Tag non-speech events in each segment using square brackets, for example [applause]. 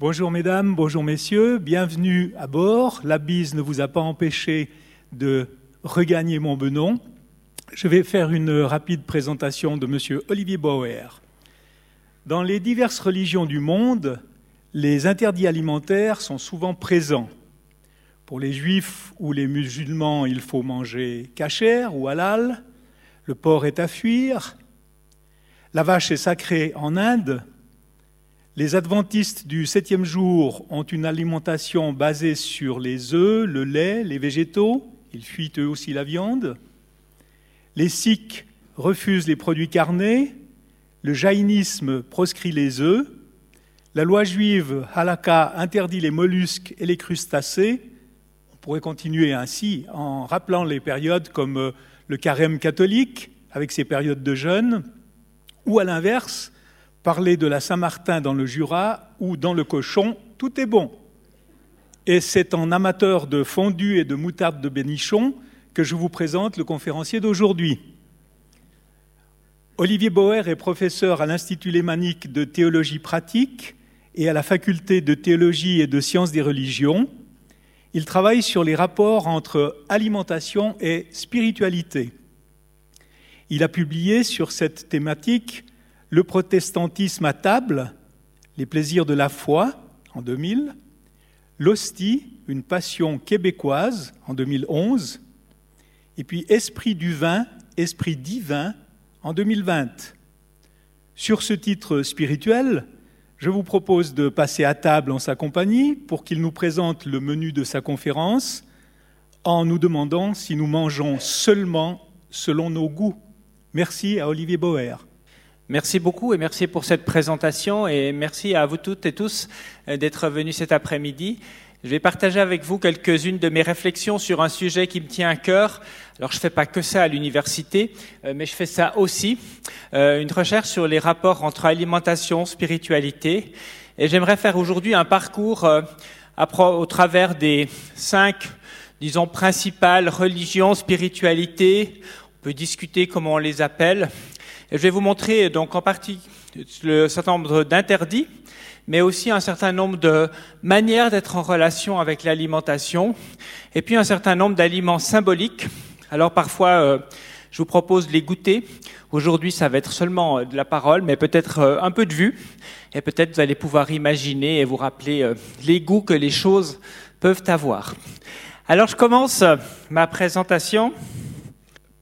Bonjour mesdames, bonjour messieurs, bienvenue à bord. La bise ne vous a pas empêché de regagner Montbenon. Je vais faire une rapide présentation de monsieur Olivier Bauer. Dans les diverses religions du monde, les interdits alimentaires sont souvent présents. Pour les juifs ou les musulmans, il faut manger kasher ou halal. Le porc est à fuir. La vache est sacrée en Inde. Les adventistes du septième jour ont une alimentation basée sur les œufs, le lait, les végétaux. Ils fuient eux aussi la viande. Les sikhs refusent les produits carnés. Le jaïnisme proscrit les œufs. La loi juive halakha interdit les mollusques et les crustacés. On pourrait continuer ainsi en rappelant les périodes comme le carême catholique avec ses périodes de jeûne, ou à l'inverse, parler de la Saint-Martin dans le Jura ou dans le cochon, tout est bon. Et c'est en amateur de fondue et de moutarde de bénichon que je vous présente le conférencier d'aujourd'hui. Olivier Bauer est professeur à l'Institut lémanique de théologie pratique et à la faculté de théologie et de sciences des religions. Il travaille sur les rapports entre alimentation et spiritualité. Il a publié sur cette thématique le protestantisme à table, les plaisirs de la foi en 2000, l'hostie, une passion québécoise en 2011, et puis Esprit du vin, Esprit divin en 2020. Sur ce titre spirituel, je vous propose de passer à table en sa compagnie pour qu'il nous présente le menu de sa conférence en nous demandant si nous mangeons seulement selon nos goûts. Merci à Olivier Bauer. Merci beaucoup et merci pour cette présentation et merci à vous toutes et tous euh, d'être venus cet après-midi. Je vais partager avec vous quelques-unes de mes réflexions sur un sujet qui me tient à cœur. Alors je ne fais pas que ça à l'université, euh, mais je fais ça aussi, euh, une recherche sur les rapports entre alimentation, spiritualité. Et j'aimerais faire aujourd'hui un parcours au travers des cinq, disons, principales religions, spiritualités. On peut discuter comment on les appelle je vais vous montrer donc en partie le certain nombre d'interdits, mais aussi un certain nombre de manières d'être en relation avec l'alimentation, et puis un certain nombre d'aliments symboliques. Alors parfois, euh, je vous propose de les goûter. Aujourd'hui, ça va être seulement euh, de la parole, mais peut-être euh, un peu de vue, et peut-être vous allez pouvoir imaginer et vous rappeler les goûts que les choses peuvent avoir. Alors je commence ma présentation.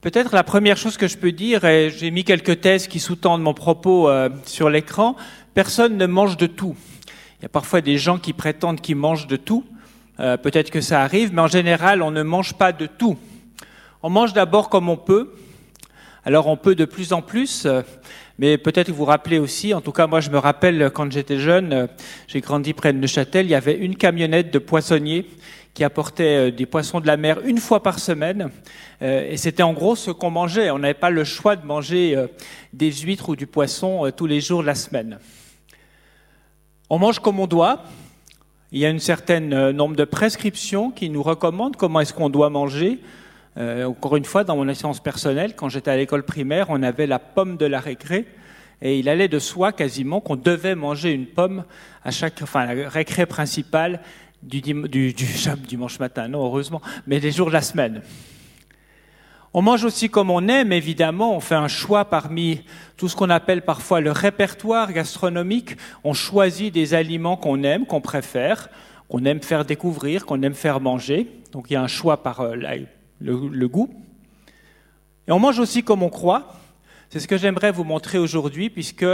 Peut-être la première chose que je peux dire, et j'ai mis quelques thèses qui sous-tendent mon propos euh, sur l'écran, personne ne mange de tout. Il y a parfois des gens qui prétendent qu'ils mangent de tout. Euh, peut-être que ça arrive, mais en général, on ne mange pas de tout. On mange d'abord comme on peut. Alors on peut de plus en plus, euh, mais peut-être vous vous rappelez aussi, en tout cas moi je me rappelle quand j'étais jeune, j'ai grandi près de Neuchâtel, il y avait une camionnette de poissonniers qui apportait euh, des poissons de la mer une fois par semaine. Euh, et c'était en gros ce qu'on mangeait. On n'avait pas le choix de manger euh, des huîtres ou du poisson tous les jours de la semaine. On mange comme on doit. Il y a une certaine nombre de prescriptions qui nous recommandent comment est-ce qu'on doit manger. Encore une fois, dans mon expérience personnelle, quand j'étais à l'école primaire, on avait la pomme de la récré. Et il allait de soi quasiment qu'on devait manger une pomme à chaque, enfin, la récré principale du, du, [laughs] dimanche matin, non, heureusement, mais des jours de la semaine. On mange aussi comme on aime, évidemment. On fait un choix parmi tout ce qu'on appelle parfois le répertoire gastronomique. On choisit des aliments qu'on aime, qu'on préfère, qu'on aime faire découvrir, qu'on aime faire manger. Donc il y a un choix par euh, le goût. Et on mange aussi comme on croit. C'est ce que j'aimerais vous montrer aujourd'hui, puisque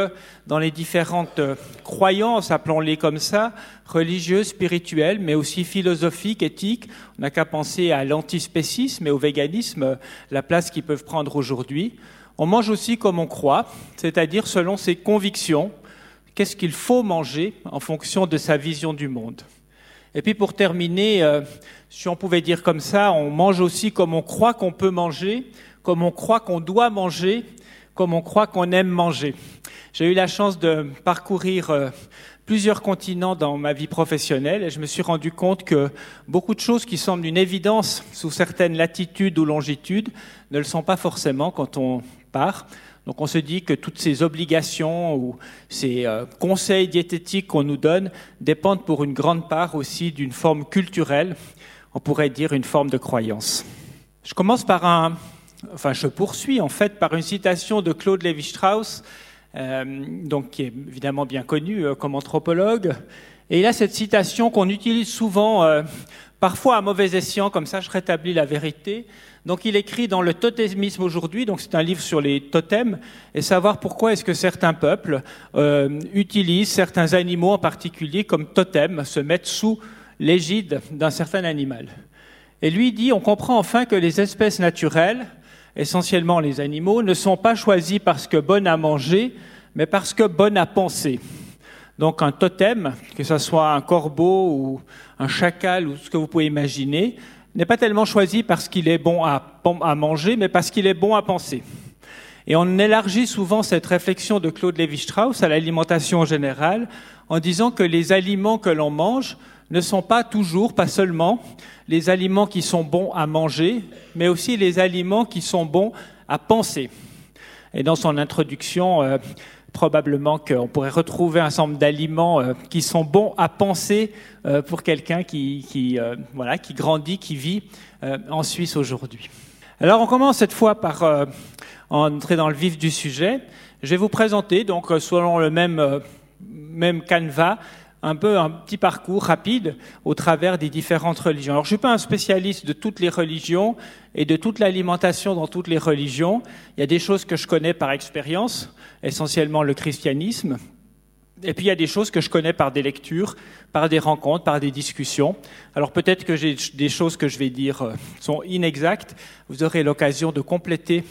dans les différentes euh, croyances, appelons-les comme ça, religieuses, spirituelles, mais aussi philosophiques, éthiques, on n'a qu'à penser à l'antispécisme et au véganisme, la place qu'ils peuvent prendre aujourd'hui. On mange aussi comme on croit, c'est-à-dire selon ses convictions, qu'est-ce qu'il faut manger en fonction de sa vision du monde? Et puis pour terminer, euh, si on pouvait dire comme ça, on mange aussi comme on croit qu'on peut manger, comme on croit qu'on doit manger, comme on croit qu'on aime manger. J'ai eu la chance de parcourir euh, plusieurs continents dans ma vie professionnelle et je me suis rendu compte que beaucoup de choses qui semblent une évidence sous certaines latitudes ou longitudes ne le sont pas forcément quand on part. Donc on se dit que toutes ces obligations ou ces euh, conseils diététiques qu'on nous donne dépendent pour une grande part aussi d'une forme culturelle, on pourrait dire une forme de croyance. Je commence par un, enfin je poursuis en fait par une citation de Claude Lévi-Strauss, euh, donc qui est évidemment bien connu euh, comme anthropologue, et il a cette citation qu'on utilise souvent, parfois à mauvais escient, comme ça je rétablis la vérité, donc il écrit dans le totémisme aujourd'hui, donc c'est un livre sur les totems, et savoir pourquoi est-ce que certains peuples euh, utilisent certains animaux en particulier comme totems, se mettent sous l'égide d'un certain animal. Et lui dit, on comprend enfin que les espèces naturelles, essentiellement les animaux, ne sont pas choisies parce que bonnes à manger, mais parce que bonnes à penser. Donc un totem, que ce soit un corbeau ou un chacal ou ce que vous pouvez imaginer, n'est pas tellement choisi parce qu'il est bon à, manger, mais parce qu'il est bon à penser. Et on élargit souvent cette réflexion de Claude Lévi-Strauss à l'alimentation générale en disant que les aliments que l'on mange ne sont pas toujours, pas seulement, les aliments qui sont bons à manger, mais aussi les aliments qui sont bons à penser. Et dans son introduction, euh, probablement qu'on pourrait retrouver un ensemble d'aliments euh, qui sont bons à penser euh, pour quelqu'un qui, qui, euh, voilà, qui grandit, qui vit en Suisse aujourd'hui. Alors on commence cette fois par entrer dans le vif du sujet. Je vais vous présenter, donc selon le même, même canevas, un peu un petit parcours rapide au travers des différentes religions. Alors je suis pas un spécialiste de toutes les religions et de toute l'alimentation dans toutes les religions. Il y a des choses que je connais par expérience, essentiellement le christianisme. Et puis il y a des choses que je connais par des lectures, par des rencontres, par des discussions. Alors peut-être que j'ai des choses que je vais dire euh, sont inexactes. Vous aurez l'occasion de compléter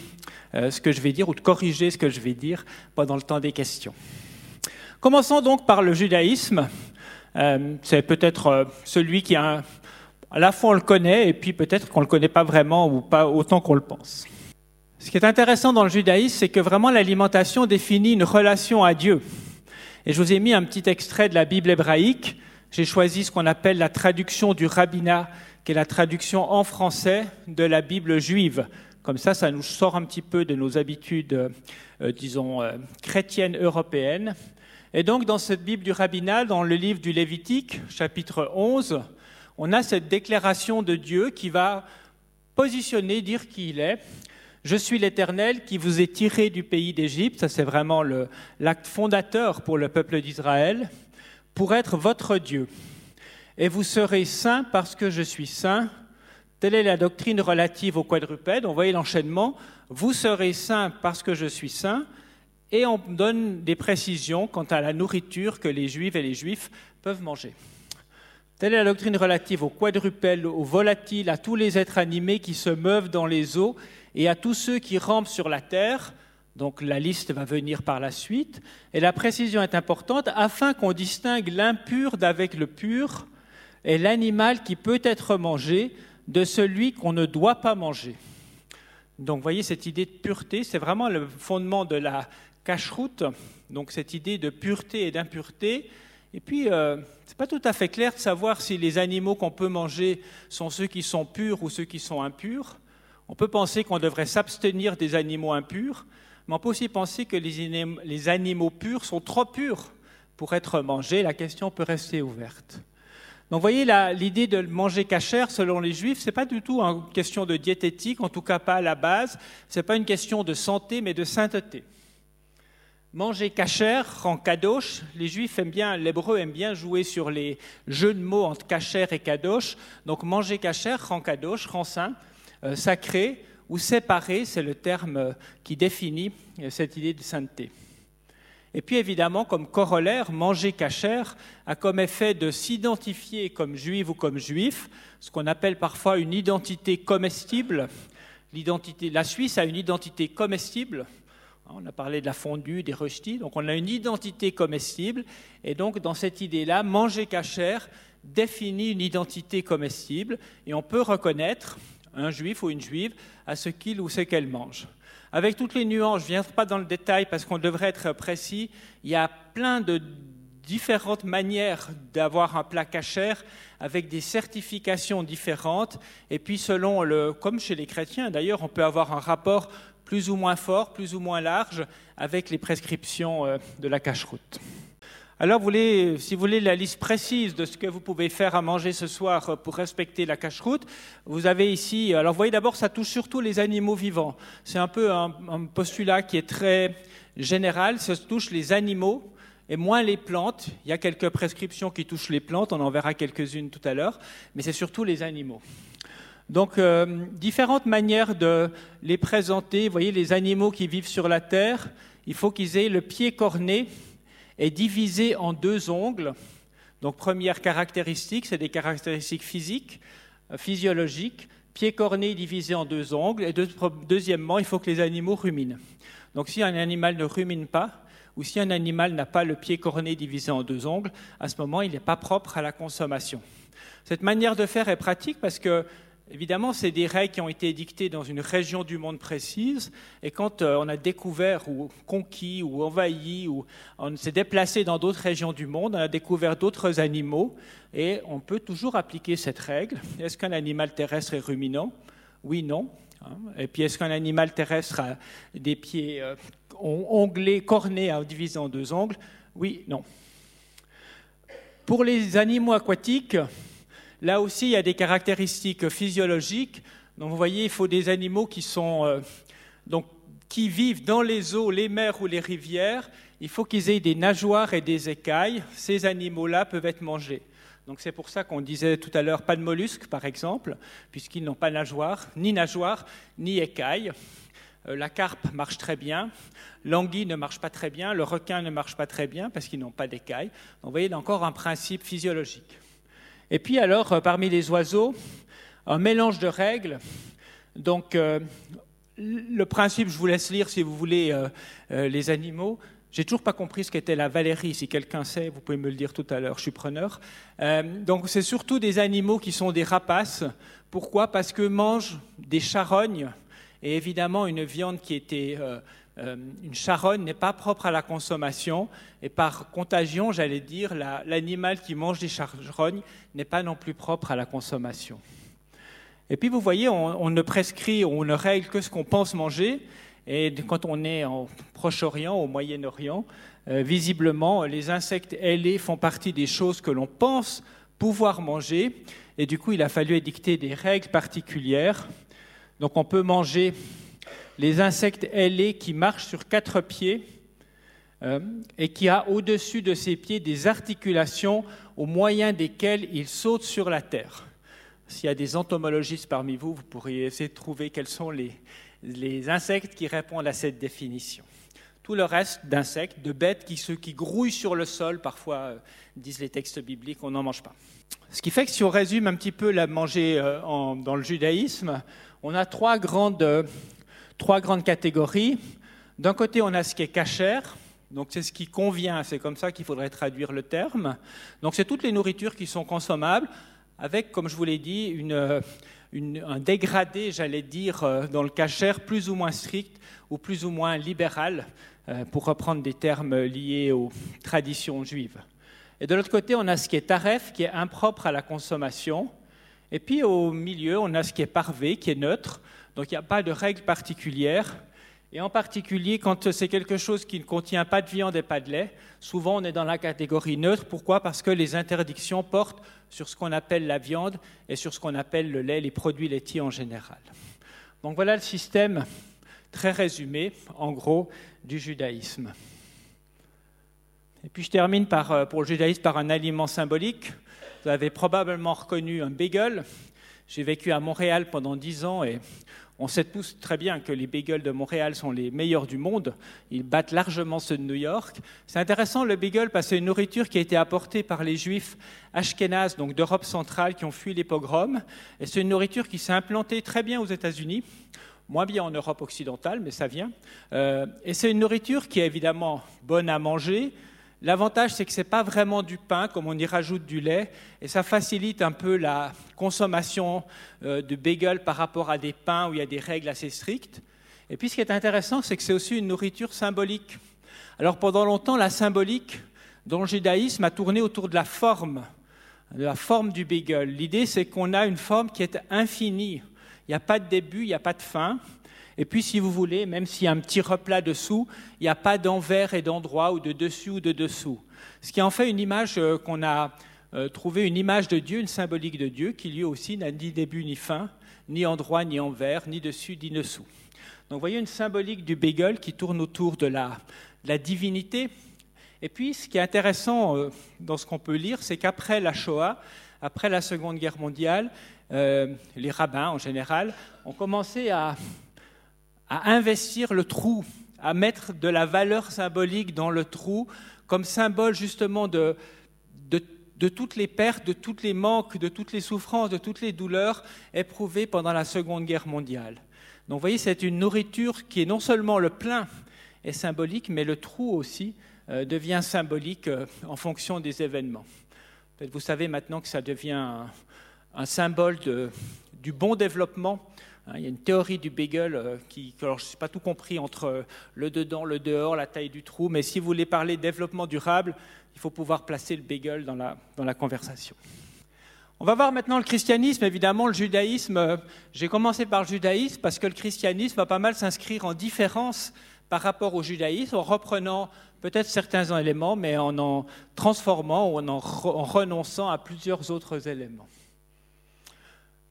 euh, ce que je vais dire ou de corriger ce que je vais dire pendant le temps des questions. Commençons donc par le judaïsme. Euh, c'est peut-être celui qui a à la fois on le connaît et puis peut-être qu'on ne le connaît pas vraiment ou pas autant qu'on le pense. Ce qui est intéressant dans le judaïsme, c'est que vraiment l'alimentation définit une relation à Dieu. Et je vous ai mis un petit extrait de la Bible hébraïque. J'ai choisi ce qu'on appelle la traduction du rabbinat, qui est la traduction en français de la Bible juive. Comme ça, ça nous sort un petit peu de nos habitudes, euh, disons, euh, chrétiennes européennes. Et donc, dans cette Bible du rabbinat, dans le livre du Lévitique, chapitre 11, on a cette déclaration de Dieu qui va positionner, dire qui il est, je suis l'Éternel qui vous ai tiré du pays d'Égypte, ça c'est vraiment l'acte fondateur pour le peuple d'Israël, pour être votre Dieu. Et vous serez saints parce que je suis saint. Telle est la doctrine relative au quadrupède. On voit l'enchaînement. Vous serez saints parce que je suis saint. Et on donne des précisions quant à la nourriture que les Juifs et les Juifs peuvent manger. Telle est la doctrine relative aux quadrupèdes, aux volatiles, à tous les êtres animés qui se meuvent dans les eaux et à tous ceux qui rampent sur la terre. Donc la liste va venir par la suite. Et la précision est importante afin qu'on distingue l'impur d'avec le pur et l'animal qui peut être mangé de celui qu'on ne doit pas manger. Donc vous voyez, cette idée de pureté, c'est vraiment le fondement de la cache-route. Donc cette idée de pureté et d'impureté. Et puis, euh, ce n'est pas tout à fait clair de savoir si les animaux qu'on peut manger sont ceux qui sont purs ou ceux qui sont impurs. On peut penser qu'on devrait s'abstenir des animaux impurs, mais on peut aussi penser que les animaux purs sont trop purs pour être mangés. La question peut rester ouverte. Donc, vous voyez, l'idée de manger cachère, selon les juifs, ce n'est pas du tout une question de diététique, en tout cas pas à la base. Ce n'est pas une question de santé, mais de sainteté. Manger cachère rend kadosh. Les juifs aiment bien, l'hébreu aime bien jouer sur les jeux de mots entre cachère et kadosh. Donc, manger cachère rend kadosh, rend saint. Euh, sacré ou séparé, c'est le terme qui définit euh, cette idée de sainteté. Et puis évidemment, comme corollaire, manger cachère a comme effet de s'identifier comme juif ou comme juif, ce qu'on appelle parfois une identité comestible. la Suisse a une identité comestible. On a parlé de la fondue, des röstis, donc on a une identité comestible. Et donc dans cette idée-là, manger cachère définit une identité comestible et on peut reconnaître un juif ou une juive, à ce qu'il ou ce qu'elle mange. Avec toutes les nuances, je ne viendrai pas dans le détail parce qu'on devrait être précis, il y a plein de différentes manières d'avoir un plat cachère avec des certifications différentes. Et puis selon le, comme chez les chrétiens d'ailleurs, on peut avoir un rapport plus ou moins fort, plus ou moins large, avec les prescriptions euh, de la cache-route. Alors, si vous voulez la liste précise de ce que vous pouvez faire à manger ce soir euh, pour respecter la cache-route, vous avez ici. Alors, vous voyez d'abord, ça touche surtout les animaux vivants. C'est un peu un, un, postulat qui est très général. Ça touche les animaux et moins les plantes. Il y a quelques prescriptions qui touchent les plantes. On en verra quelques-unes tout à l'heure, mais c'est surtout les animaux. Donc, euh, différentes manières de les présenter. Vous voyez, les animaux qui vivent sur la terre, il faut qu'ils aient le pied corné est divisé en deux ongles. Donc première caractéristique, c'est des caractéristiques physiques, euh, physiologiques. Pied corné divisé en deux ongles. Et deuxièmement, il faut que les animaux ruminent. Donc si un animal ne rumine pas, ou si un animal n'a pas le pied corné divisé en deux ongles, à ce moment, il n'est pas propre à la consommation. Cette manière de faire est pratique parce que Évidemment, c'est des règles qui ont été édictées dans une région du monde précise, et quand euh, on a découvert ou conquis ou envahi ou on s'est déplacé dans d'autres régions du monde, on a découvert d'autres animaux, et on peut toujours appliquer cette règle. Est-ce qu'un animal terrestre est ruminant? Oui, non. Hein. Et puis, est-ce qu'un animal terrestre a des pieds euh, onglés, cornés, divisés en deux ongles Oui, non. Pour les animaux aquatiques, Là aussi, il y a des caractéristiques physiologiques. Donc, vous voyez, il faut des animaux qui sont euh, donc qui vivent dans les eaux, les mers ou les rivières. Il faut qu'ils aient des nageoires et des écailles. Ces animaux-là peuvent être mangés. Donc c'est pour ça qu'on disait tout à l'heure pas de mollusques, par exemple, puisqu'ils n'ont pas nageoire, ni nageoire, ni écailles. Euh, la carpe marche très bien, l'anguille ne marche pas très bien, le requin ne marche pas très bien parce qu'ils n'ont pas d'écailles. Donc vous voyez, encore un principe physiologique. Et puis alors, euh, parmi les oiseaux, un mélange de règles. Donc, euh, le principe, je vous laisse lire si vous voulez euh, les animaux. J'ai toujours pas compris ce qu'était la Valérie. Si quelqu'un sait, vous pouvez me le dire tout à l'heure. Je suis preneur. donc, c'est surtout des animaux qui sont des rapaces. Pourquoi? Parce que mangent des charognes et évidemment une viande qui était euh, une charogne n'est pas propre à la consommation et par contagion, j'allais dire, l'animal qui mange des charognes n'est pas non plus propre à la consommation. Et puis vous voyez, on, ne prescrit, on ne règle que ce qu'on pense manger. Et quand on est en Proche-Orient, au Moyen-Orient, euh, visiblement, les insectes ailés font partie des choses que l'on pense pouvoir manger. Et du coup, il a fallu édicter des règles particulières. Donc on peut manger les insectes ailés qui marchent sur quatre pieds euh, et qui a au-dessus de ses pieds des articulations au moyen desquelles ils sautent sur la terre. S'il y a des entomologistes parmi vous, vous pourriez essayer de trouver quels sont les, les insectes qui répondent à cette définition. Tout le reste d'insectes, de bêtes qui, ceux qui grouillent sur le sol, parfois euh, disent les textes bibliques, on n'en mange pas. Ce qui fait que si on résume un petit peu la manger euh, dans le judaïsme, on a trois grandes trois grandes catégories. D'un côté, on a ce qui est cachère, donc c'est ce qui convient, c'est comme ça qu'il faudrait traduire le terme. Donc c'est toutes les nourritures qui sont consommables, avec, comme je vous l'ai dit, une, un dégradé, j'allais dire, euh, dans le cachère plus ou moins strict ou plus ou moins libéral, euh, pour reprendre des termes liés aux traditions juives. Et de l'autre côté, on a ce qui est taref, qui est impropre à la consommation. Et puis au milieu, on a ce qui est parvé, qui est neutre, donc il n'y a pas de règle particulière. Et en particulier, quand c'est quelque chose qui ne contient pas de viande et pas de lait, souvent on est dans la catégorie neutre. Pourquoi? Parce que les interdictions portent sur ce qu'on appelle la viande et sur ce qu'on appelle le lait, les produits laitiers en général. Donc voilà le système très résumé, en gros, du judaïsme. Et puis je termine euh, pour le judaïsme par un aliment symbolique. Vous avez probablement reconnu un bagel. J'ai vécu à Montréal pendant dix ans et on sait tous très bien que les bagels de Montréal sont les meilleurs du monde. Ils battent largement ceux de New York. C'est intéressant le bagel parce que c'est une nourriture qui a été apportée par les juifs ashkénazes, donc d'Europe centrale, qui ont fui les pogroms. Et c'est une nourriture qui s'est implantée très bien aux États-Unis moins bien en Europe occidentale, mais ça vient. Euh, et c'est une nourriture qui est évidemment bonne à manger, L'avantage, c'est que ce n'est pas vraiment du pain, comme on y rajoute du lait, et ça facilite un peu la consommation euh, de bagel par rapport à des pains où il y a des règles assez strictes. Et puis ce qui est intéressant, c'est que c'est aussi une nourriture symbolique. Alors pendant longtemps, la symbolique dans le judaïsme a tourné autour de la forme, de la forme du bagel. L'idée, c'est qu'on a une forme qui est infinie. Il n'y a pas de début, il n'y a pas de fin. Et puis, si vous voulez, même s'il y a un petit replat dessous, il n'y a pas d'envers et d'endroit ou de dessus ou de dessous. Ce qui en fait une image euh, qu'on a euh, trouvé, une image de Dieu, une symbolique de Dieu, qui lui aussi n'a ni début ni fin, ni endroit ni envers, ni dessus ni dessous. Donc, vous voyez une symbolique du bagel qui tourne autour de la, la divinité. Et puis, ce qui est intéressant euh, dans ce qu'on peut lire, c'est qu'après la Shoah, après la Seconde Guerre mondiale, les rabbins en général ont commencé à à investir le trou, à mettre de la valeur symbolique dans le trou, comme symbole justement de, de, toutes les pertes, de tous les manques, de toutes les souffrances, de toutes les douleurs éprouvées pendant la Seconde Guerre mondiale. Donc vous voyez, c'est une nourriture qui est non seulement le plein est symbolique, mais le trou aussi euh, devient symbolique euh, en fonction des événements. Vous savez maintenant que ça devient un, symbole du bon développement il y a une théorie du bagel euh, qui, alors je ne sais pas tout compris entre euh, le dedans, le dehors, la taille du trou, mais si vous voulez parler développement durable, il faut pouvoir placer le bagel dans la, dans la conversation. On va voir maintenant le christianisme, évidemment le judaïsme. Euh, j'ai commencé par le judaïsme parce que le christianisme va pas mal s'inscrire en différence par rapport au judaïsme, en reprenant peut-être certains éléments, mais en en transformant ou en, en renonçant à plusieurs autres éléments.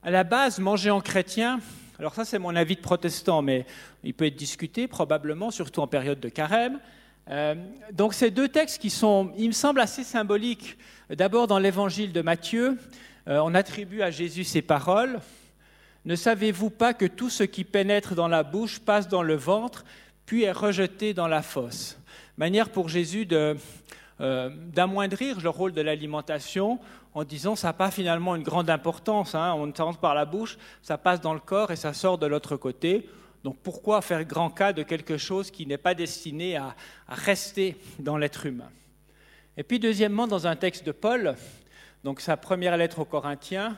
À la base, manger en chrétien, alors ça c'est mon avis de protestant, mais il peut être discuté probablement, surtout en période de carême. Euh, donc ces deux textes qui sont, il me semble, assez symboliques. D'abord dans l'évangile de Matthieu, euh, on attribue à Jésus ces paroles. Ne savez-vous pas que tout ce qui pénètre dans la bouche passe dans le ventre, puis est rejeté dans la fosse? Manière pour Jésus de, euh, d'amoindrir le rôle de l'alimentation en disant ça n'a pas finalement une grande importance, hein, on rentre par la bouche, ça passe dans le corps et ça sort de l'autre côté. Donc pourquoi faire grand cas de quelque chose qui n'est pas destiné à, rester dans l'être humain? Et puis deuxièmement, dans un texte de Paul, donc sa première lettre aux Corinthiens,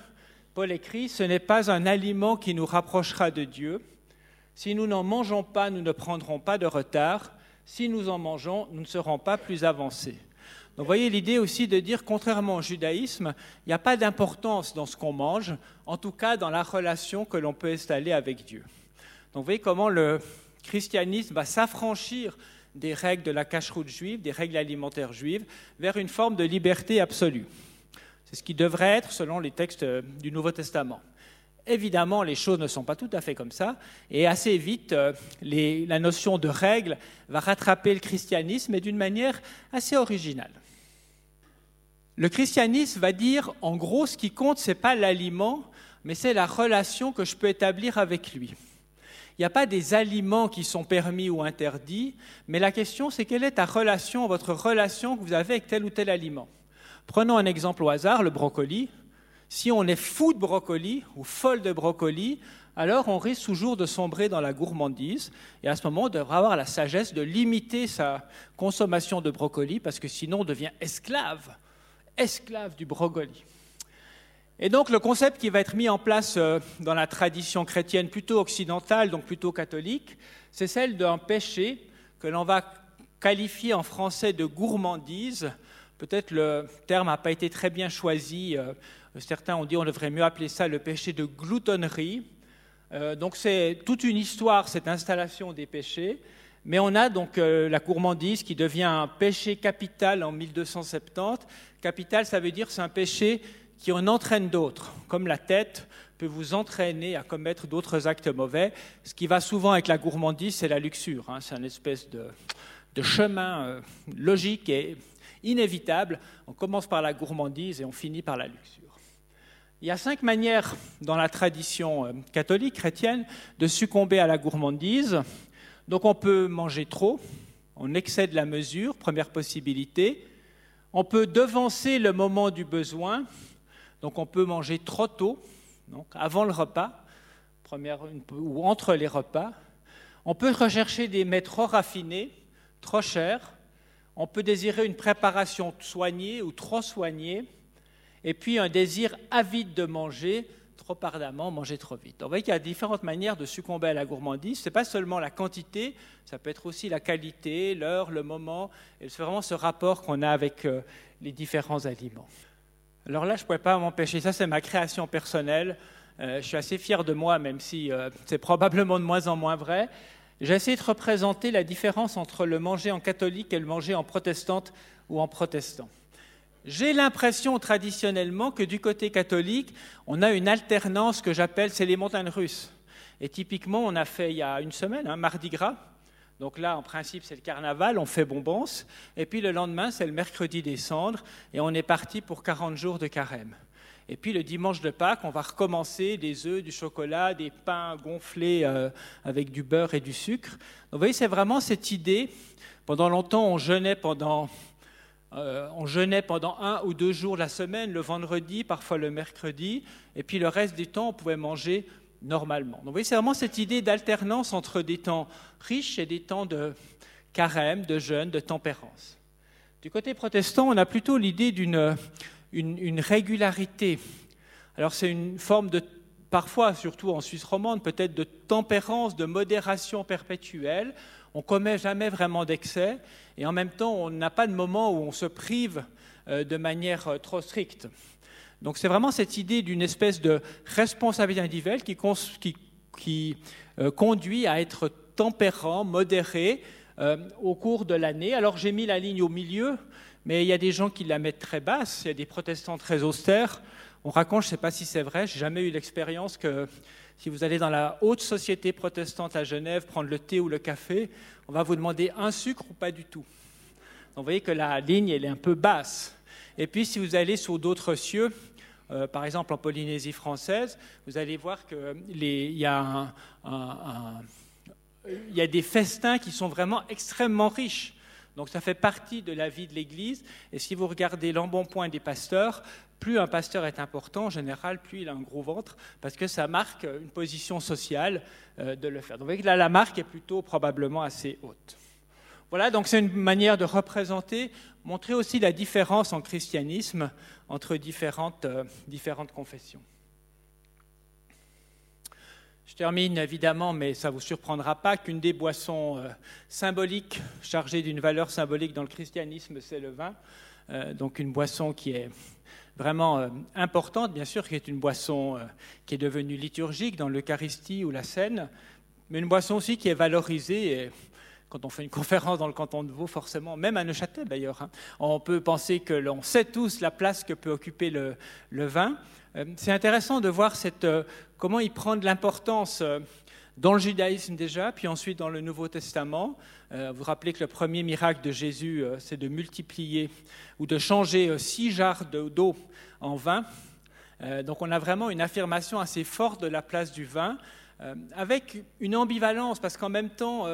Paul écrit, Ce n'est pas un aliment qui nous rapprochera de Dieu. Si nous n'en mangeons pas, nous ne prendrons pas de retard. Si nous en mangeons, nous ne serons pas plus avancés. Donc vous voyez l'idée aussi de dire, contrairement au judaïsme, il n'y a pas d'importance dans ce qu'on mange, en tout cas dans la relation que l'on peut installer avec Dieu. Donc vous voyez comment le christianisme va s'affranchir des règles de la cache-route juive, des règles alimentaires juives, vers une forme de liberté absolue. C'est ce qui devrait être selon les textes du Nouveau Testament. Évidemment, les choses ne sont pas tout à fait comme ça, et assez vite, euh, la notion de règle va rattraper le christianisme, et d'une manière assez originale. Le christianisme va dire, en gros, ce qui compte, ce n'est pas l'aliment, mais c'est la relation que je peux établir avec lui. Il n'y a pas des aliments qui sont permis ou interdits, mais la question, c'est quelle est ta relation, votre relation que vous avez avec tel ou tel aliment? Prenons un exemple au hasard, le brocoli. Si on est fou de brocoli ou folle de brocoli, alors on risque toujours de sombrer dans la gourmandise. Et à ce moment, on devra avoir la sagesse de limiter sa consommation de brocoli, parce que sinon on devient esclave esclave du brocoli. Et donc le concept qui va être mis en place euh, dans la tradition chrétienne plutôt occidentale, donc plutôt catholique, c'est celle d'un péché que l'on va qualifier en français de gourmandise. Peut-être le terme n'a pas été très bien choisi. Euh, certains ont dit on devrait mieux appeler ça le péché de gloutonnerie. Euh, donc c'est toute une histoire, cette installation des péchés. Mais on a donc la gourmandise qui devient un péché capital en 1270 Capital, ça veut dire c'est un péché qui en entraîne d'autres, comme la tête peut vous entraîner à commettre d'autres actes mauvais. Ce qui va souvent avec la gourmandise, c'est la luxure. Hein. C'est une espèce de, chemin euh, logique et inévitable. On commence par la gourmandise et on finit par la luxure. Il y a cinq manières dans la tradition euh, catholique chrétienne de succomber à la gourmandise. Donc on peut manger trop, on excède la mesure, première possibilité. On peut devancer le moment du besoin, donc on peut manger trop tôt, avant le repas, ou entre les repas. On peut rechercher des mets trop raffinés, trop chers. On peut désirer une préparation soignée ou trop soignée. Et puis un désir avide de manger, trop ardemment, manger trop vite. On voit qu'il y a différentes manières de succomber à la gourmandise. Ce n'est pas seulement la quantité, ça peut être aussi la qualité, l'heure, le moment. Et c'est vraiment ce rapport qu'on a avec euh, les différents aliments. Alors là, je ne pouvais pas m'empêcher, ça c'est ma création personnelle. je suis assez fier de moi, même si c'est probablement de moins en moins vrai. J'ai essayé de représenter la différence entre le manger en catholique et le manger en protestante ou en protestant. J'ai l'impression traditionnellement que du côté catholique, on a une alternance que j'appelle, c'est les montagnes russes. Et typiquement, on a fait il y a une semaine, hein, mardi gras. Donc là, en principe, c'est le carnaval, on fait bonbons. Et puis le lendemain, c'est le mercredi des cendres, et on est parti pour 40 jours de carême. Et puis le dimanche de Pâques, on va recommencer des œufs, du chocolat, des pains gonflés euh, avec du beurre et du sucre. Donc vous voyez, c'est vraiment cette idée. Pendant longtemps, on jeûnait pendant, euh, on jeûnait pendant un ou deux jours la semaine, le vendredi, parfois le mercredi, et puis le reste du temps, on pouvait manger normalement. Donc vous voyez, c'est vraiment cette idée d'alternance entre des temps riches et des temps de carême, de jeûne, de tempérance. Du côté protestant, on a plutôt l'idée d'une une, régularité. Alors c'est une forme de, parfois, surtout en Suisse romande, peut-être de tempérance, de modération perpétuelle. On commet jamais vraiment d'excès et en même temps, on n'a pas de moment où on se prive euh, de manière euh, trop stricte. Donc c'est vraiment cette idée d'une espèce de responsabilité individuelle qui, euh, conduit à être tempérant, modéré au cours de l'année. Alors j'ai mis la ligne au milieu mais il y a des gens qui la mettent très basse, il y a des protestants très austères. On raconte, je ne sais pas si c'est vrai, j'ai jamais eu l'expérience que si vous allez dans la haute société protestante à Genève prendre le thé ou le café, on va vous demander un sucre ou pas du tout. Donc vous voyez que la ligne, elle est un peu basse. Et puis si vous allez sur d'autres cieux, euh, par exemple en Polynésie française, vous allez voir qu'il y, y a des festins qui sont vraiment extrêmement riches. Donc ça fait partie de la vie de l'Église. Et si vous regardez l'embonpoint des pasteurs, plus un pasteur est important, en général, plus il a un gros ventre, parce que ça marque une position sociale euh, de le faire. Donc là, la marque est plutôt probablement assez haute. Voilà, donc c'est une manière de représenter, montrer aussi la différence en christianisme entre différentes, euh, confessions. Je termine évidemment, mais ça ne vous surprendra pas, qu'une des boissons euh, symboliques, chargées d'une valeur symbolique dans le christianisme, c'est le vin. Donc une boisson qui est vraiment euh, importante, bien sûr, qui est une boisson qui est devenue liturgique dans l'Eucharistie ou la Seine, mais une boisson aussi qui est valorisée. Quand on fait une [laughs] conférence dans le canton de Vaud, forcément, même à Neuchâtel d'ailleurs, hein, on peut penser que l'on sait tous la place que peut occuper le, vin. C'est intéressant de voir cette comment il prend de l'importance euh, dans le judaïsme déjà, puis ensuite dans le Nouveau Testament. Euh, vous vous rappelez que le premier miracle de Jésus, euh, c'est de multiplier ou de changer six jarres d'eau en vin. donc on a vraiment une affirmation assez forte de la place du vin, avec une ambivalence, parce qu'en même temps,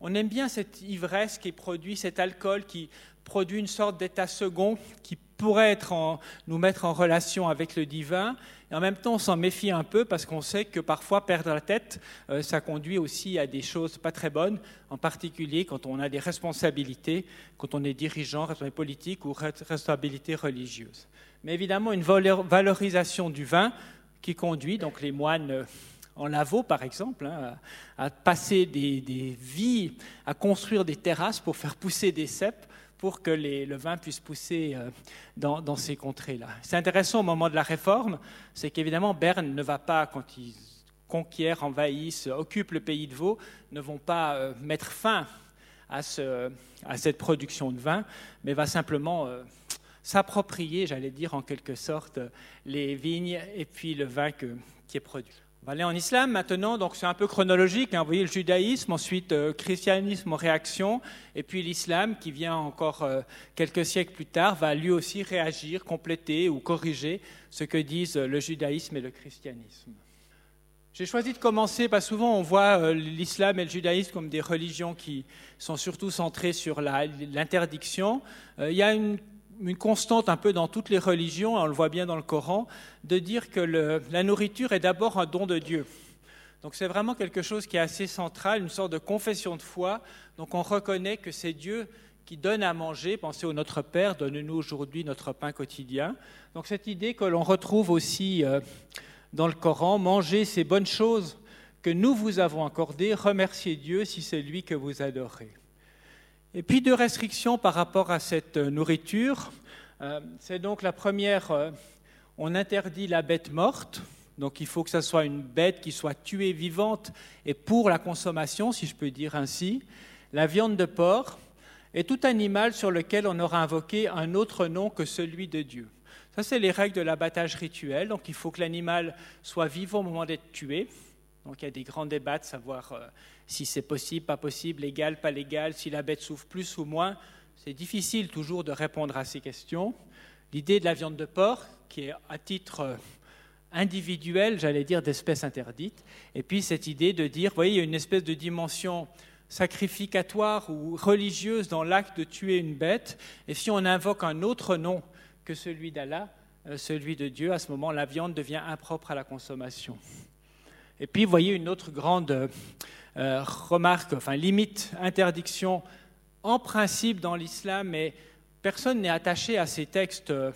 on aime bien cette ivresse qui produit, cet alcool qui produit une sorte d'état second qui pourrait être nous mettre en relation avec le divin. Et en même temps, on s'en méfie un peu parce qu'on sait que parfois perdre la tête, euh, ça conduit aussi à des choses pas très bonnes, en particulier quand on a des responsabilités, quand on est dirigeant, responsabilité politique ou responsabilité religieuse. Mais évidemment, une valorisation du vin qui conduit donc les moines euh, en Lavaux, par exemple, hein, à, passer des, des, vies, à construire des terrasses pour faire pousser des cèpes pour que le vin puisse pousser euh, dans, ces contrées-là. C'est intéressant au moment de la réforme, c'est qu'évidemment Berne ne va pas, quand ils conquièrent, envahissent, occupent le pays de Vaud, ne vont pas euh, mettre fin à, cette production de vin, mais va simplement euh, s'approprier, j'allais dire en quelque sorte, les vignes et puis le vin qui est produit. On va aller en islam maintenant, donc c'est un peu chronologique. Hein. Vous voyez le judaïsme, ensuite euh, christianisme en réaction, et puis l'islam qui vient encore euh, quelques siècles plus tard, va lui aussi réagir, compléter ou corriger ce que disent euh, le judaïsme et le christianisme. J'ai choisi de commencer parce que souvent on voit l'islam et le judaïsme comme des religions qui sont surtout centrées sur l'interdiction. il y a une une constante un peu dans toutes les religions, on le voit bien dans le Coran, de dire que la nourriture est d'abord un don de Dieu. Donc c'est vraiment quelque chose qui est assez central, une sorte de confession de foi. Donc on reconnaît que c'est Dieu qui donne à manger. Pensez au Notre Père, donne-nous aujourd'hui notre pain quotidien. Donc cette idée que l'on retrouve aussi euh, dans le Coran, manger ces bonnes choses que nous vous avons accordées, remerciez Dieu si c'est lui que vous adorez. Et puis deux restrictions par rapport à cette euh, nourriture. Euh, c'est donc la première, euh, on interdit la bête morte, Donc il faut que ce soit une bête qui soit tuée vivante et pour la consommation, si je peux dire ainsi. La viande de porc est tout animal sur lequel on aura invoqué un autre nom que celui de Dieu. Ça, c'est les règles de l'abattage rituel. Donc il faut que l'animal soit vivant au moment d'être tué. Donc il y a des grands débats de savoir si c'est possible, pas possible, légal, pas légal, si la bête souffre plus ou moins. C'est difficile toujours de répondre à ces questions. L'idée de la viande de porc, qui est à titre euh, individuel, j'allais dire, d'espèce interdite, et puis cette idée de dire, vous voyez, il y a une espèce de dimension sacrificatoire ou religieuse dans l'acte de tuer une bête, et si on invoque un autre nom que celui d'Allah, euh, celui de Dieu, à ce moment, la viande devient impropre à la consommation. Et puis, vous voyez une autre grande euh, remarque, enfin limite, interdiction en principe dans l'islam, mais personne n'est attaché à ces textes euh,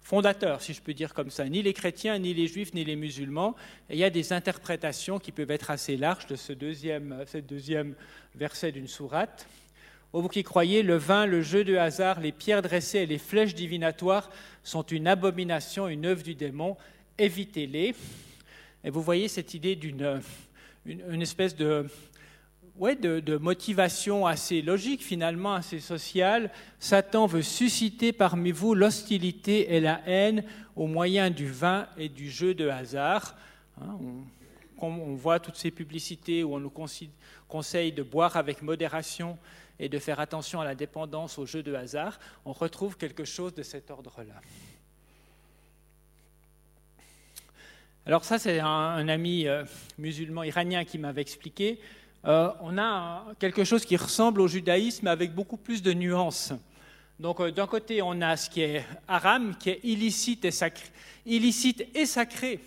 fondateurs, si je peux dire comme ça, ni les chrétiens, ni les juifs, ni les musulmans. Et il y a des interprétations qui peuvent être assez larges de ce deuxième, ce deuxième verset d'une sourate. Vous qui croyez, le vin, le jeu de hasard, les pierres dressées et les flèches divinatoires sont une abomination, une œuvre du démon. Évitez-les. Et vous voyez cette idée d'une une, espèce de, motivation assez logique, finalement, assez sociale. Satan veut susciter parmi vous l'hostilité et la haine au moyen du vin et du jeu de hasard. Hein, on, on, voit toutes ces publicités où on nous conseille de boire avec modération et de faire attention à la dépendance au jeu de hasard, on retrouve quelque chose de cet ordre-là. Alors ça, c'est un, ami euh, musulman iranien qui m'avait expliqué. Euh, on a quelque chose qui ressemble au judaïsme avec beaucoup plus de nuances. Donc euh, d'un côté, on a ce qui est haram, qui est illicite et sacré. Illicite et sacré.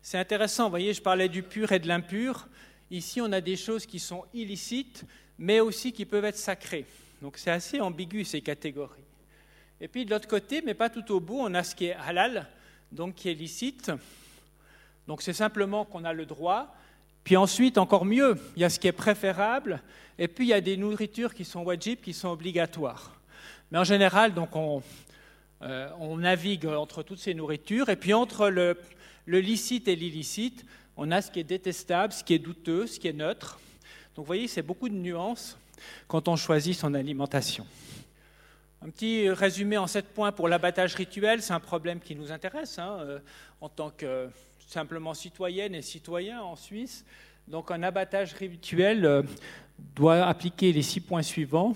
C'est intéressant, vous voyez, je parlais du pur et de l'impur. Ici, on a des choses qui sont illicites, mais aussi qui peuvent être sacrées. Donc c'est assez ambigu ces catégories. Et puis de l'autre côté, mais pas tout au bout, on a ce qui est halal, donc qui est licite, donc c'est simplement qu'on a le droit. Puis ensuite, encore mieux, il y a ce qui est préférable, et puis il y a des nourritures qui sont wajib, qui sont obligatoires. Mais en général, donc on, euh, navigue entre toutes ces nourritures, et puis entre le, le licite et l'illicite, on a ce qui est détestable, ce qui est douteux, ce qui est neutre. Donc vous voyez, c'est beaucoup de nuances quand on choisit son alimentation. Un petit résumé en sept points pour l'abattage rituel, c'est un problème qui nous intéresse hein, euh, en tant que simplement citoyennes et citoyens en Suisse. Donc un abattage rituel euh, doit appliquer les six points suivants.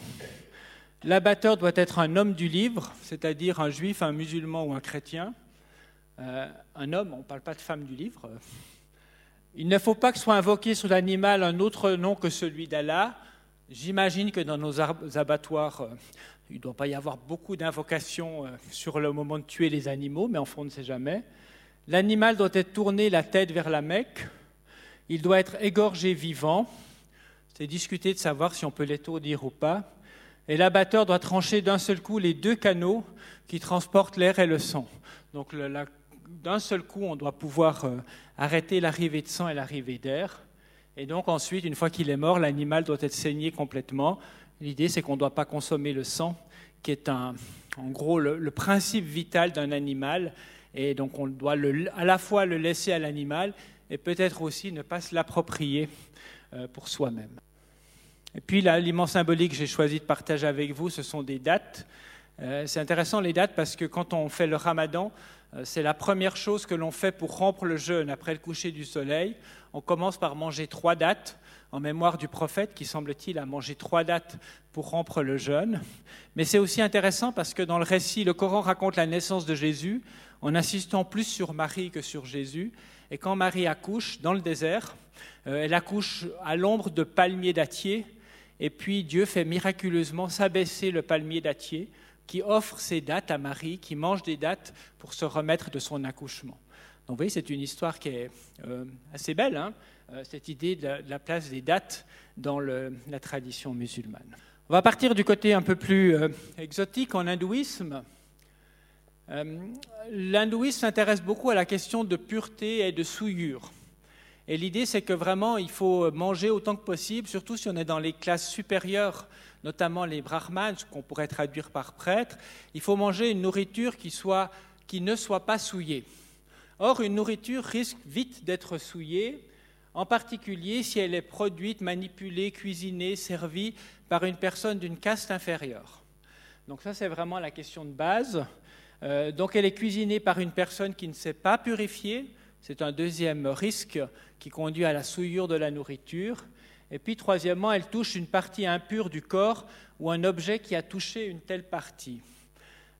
L'abatteur doit être un homme du livre, c'est-à-dire un juif, un musulman ou un chrétien. Euh, un homme, on ne parle pas de femme du livre. Il ne faut pas que soit invoqué sur l'animal un autre nom que celui d'Allah. J'imagine que dans nos abattoirs, euh, il ne doit pas y avoir beaucoup d'invocations sur le moment de tuer les animaux, mais en fond, on ne sait jamais. L'animal doit être tourné la tête vers la Mecque. Il doit être égorgé vivant. C'est discuter de savoir si on peut l'étourdir ou pas. Et l'abatteur doit trancher d'un seul coup les deux canaux qui transportent l'air et le sang. Donc d'un seul coup, on doit pouvoir euh, arrêter l'arrivée de sang et l'arrivée d'air. Et donc ensuite, une fois qu'il est mort, l'animal doit être saigné complètement. L'idée, c'est qu'on ne doit pas consommer le sang, qui est un, en gros le principe vital d'un animal et donc on doit à la fois le laisser à l'animal et peut-être aussi ne pas se l'approprier euh, pour soi-même. Et puis l'aliment symbolique que j'ai choisi de partager avec vous, ce sont des dates. Euh, c'est intéressant les dates parce que quand on fait le ramadan, euh, c'est la première chose que l'on fait pour rompre le jeûne après le coucher du soleil. On commence par manger trois dates en mémoire du prophète qui, semble-t-il, a mangé trois dates pour rompre le jeûne. Mais c'est aussi intéressant parce que dans le récit, le Coran raconte la naissance de Jésus en insistant plus sur Marie que sur Jésus. Et quand Marie accouche dans le désert, euh, elle accouche à l'ombre de palmiers dattiers. Et puis Dieu fait miraculeusement s'abaisser le palmier dattier qui offre ses dates à Marie, qui mange des dates pour se remettre de son accouchement. Donc vous voyez, c'est une histoire qui est euh, assez belle, hein, euh, cette idée de la, place des dates dans la tradition musulmane. On va partir du côté un peu plus exotique en hindouisme. Euh, l'hindouisme s'intéresse beaucoup à la question de pureté et de souillure. Et l'idée, c'est que vraiment, il faut manger autant que possible, surtout si on est dans les classes supérieures, notamment les brahmanes, qu'on pourrait traduire par prêtre. Il faut manger une nourriture qui ne soit pas souillée. Or, une nourriture risque vite d'être souillée, en particulier si elle est produite, manipulée, cuisinée, servie par une personne d'une caste inférieure. Donc ça, c'est vraiment la question de base. Euh, donc elle est cuisinée par une personne qui ne sait pas purifier. C'est un deuxième risque qui conduit à la souillure de la nourriture. Et puis troisièmement, elle touche une partie impure du corps ou un objet qui a touché une telle partie.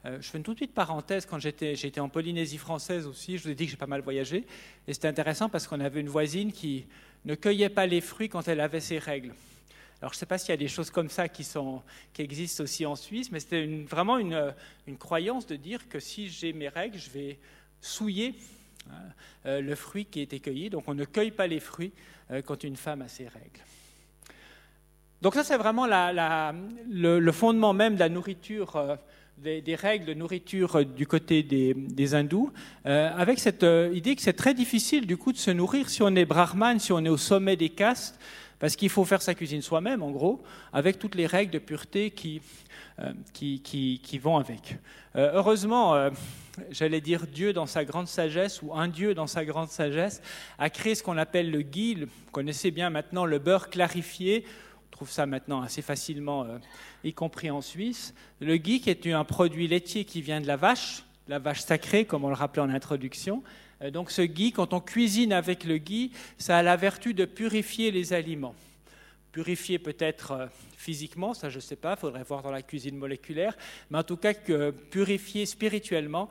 Euh, je fais une toute petite parenthèse. Quand j'étais en Polynésie française aussi, je vous ai dit que j'ai pas mal voyagé. Et c'était intéressant parce qu'on avait une voisine qui ne cueillait pas les fruits quand elle avait ses règles. Alors je ne sais pas s'il y a des choses comme ça qui, existent aussi en Suisse, mais c'était vraiment une, croyance de dire que si j'ai mes règles, je vais souiller hein, euh, le fruit qui été cueilli. Donc on ne cueille pas les fruits euh, quand une femme a ses règles. Donc ça c'est vraiment le, fondement même de la nourriture des, règles de nourriture du côté des, hindous, euh, avec cette euh, idée que c'est très difficile du coup de se nourrir si on est brahman, si on est au sommet des castes, parce qu'il faut faire sa cuisine soi-même, en gros, avec toutes les règles de pureté qui, euh, qui, qui, vont avec. heureusement, j'allais dire Dieu dans sa grande sagesse, ou un Dieu dans sa grande sagesse, a créé ce qu'on appelle le ghee, vous connaissez bien maintenant le beurre clarifié, trouve ça maintenant assez facilement, euh, y compris en Suisse. Le ghee, qui est un produit laitier qui vient de la vache, la vache sacrée, comme on le rappelait en introduction. Euh, donc ce ghee, quand on cuisine avec le ghee, ça a la vertu de purifier les aliments. Purifier peut-être euh, physiquement, ça je ne sais pas, il faudrait voir dans la cuisine moléculaire, mais en tout cas que purifier spirituellement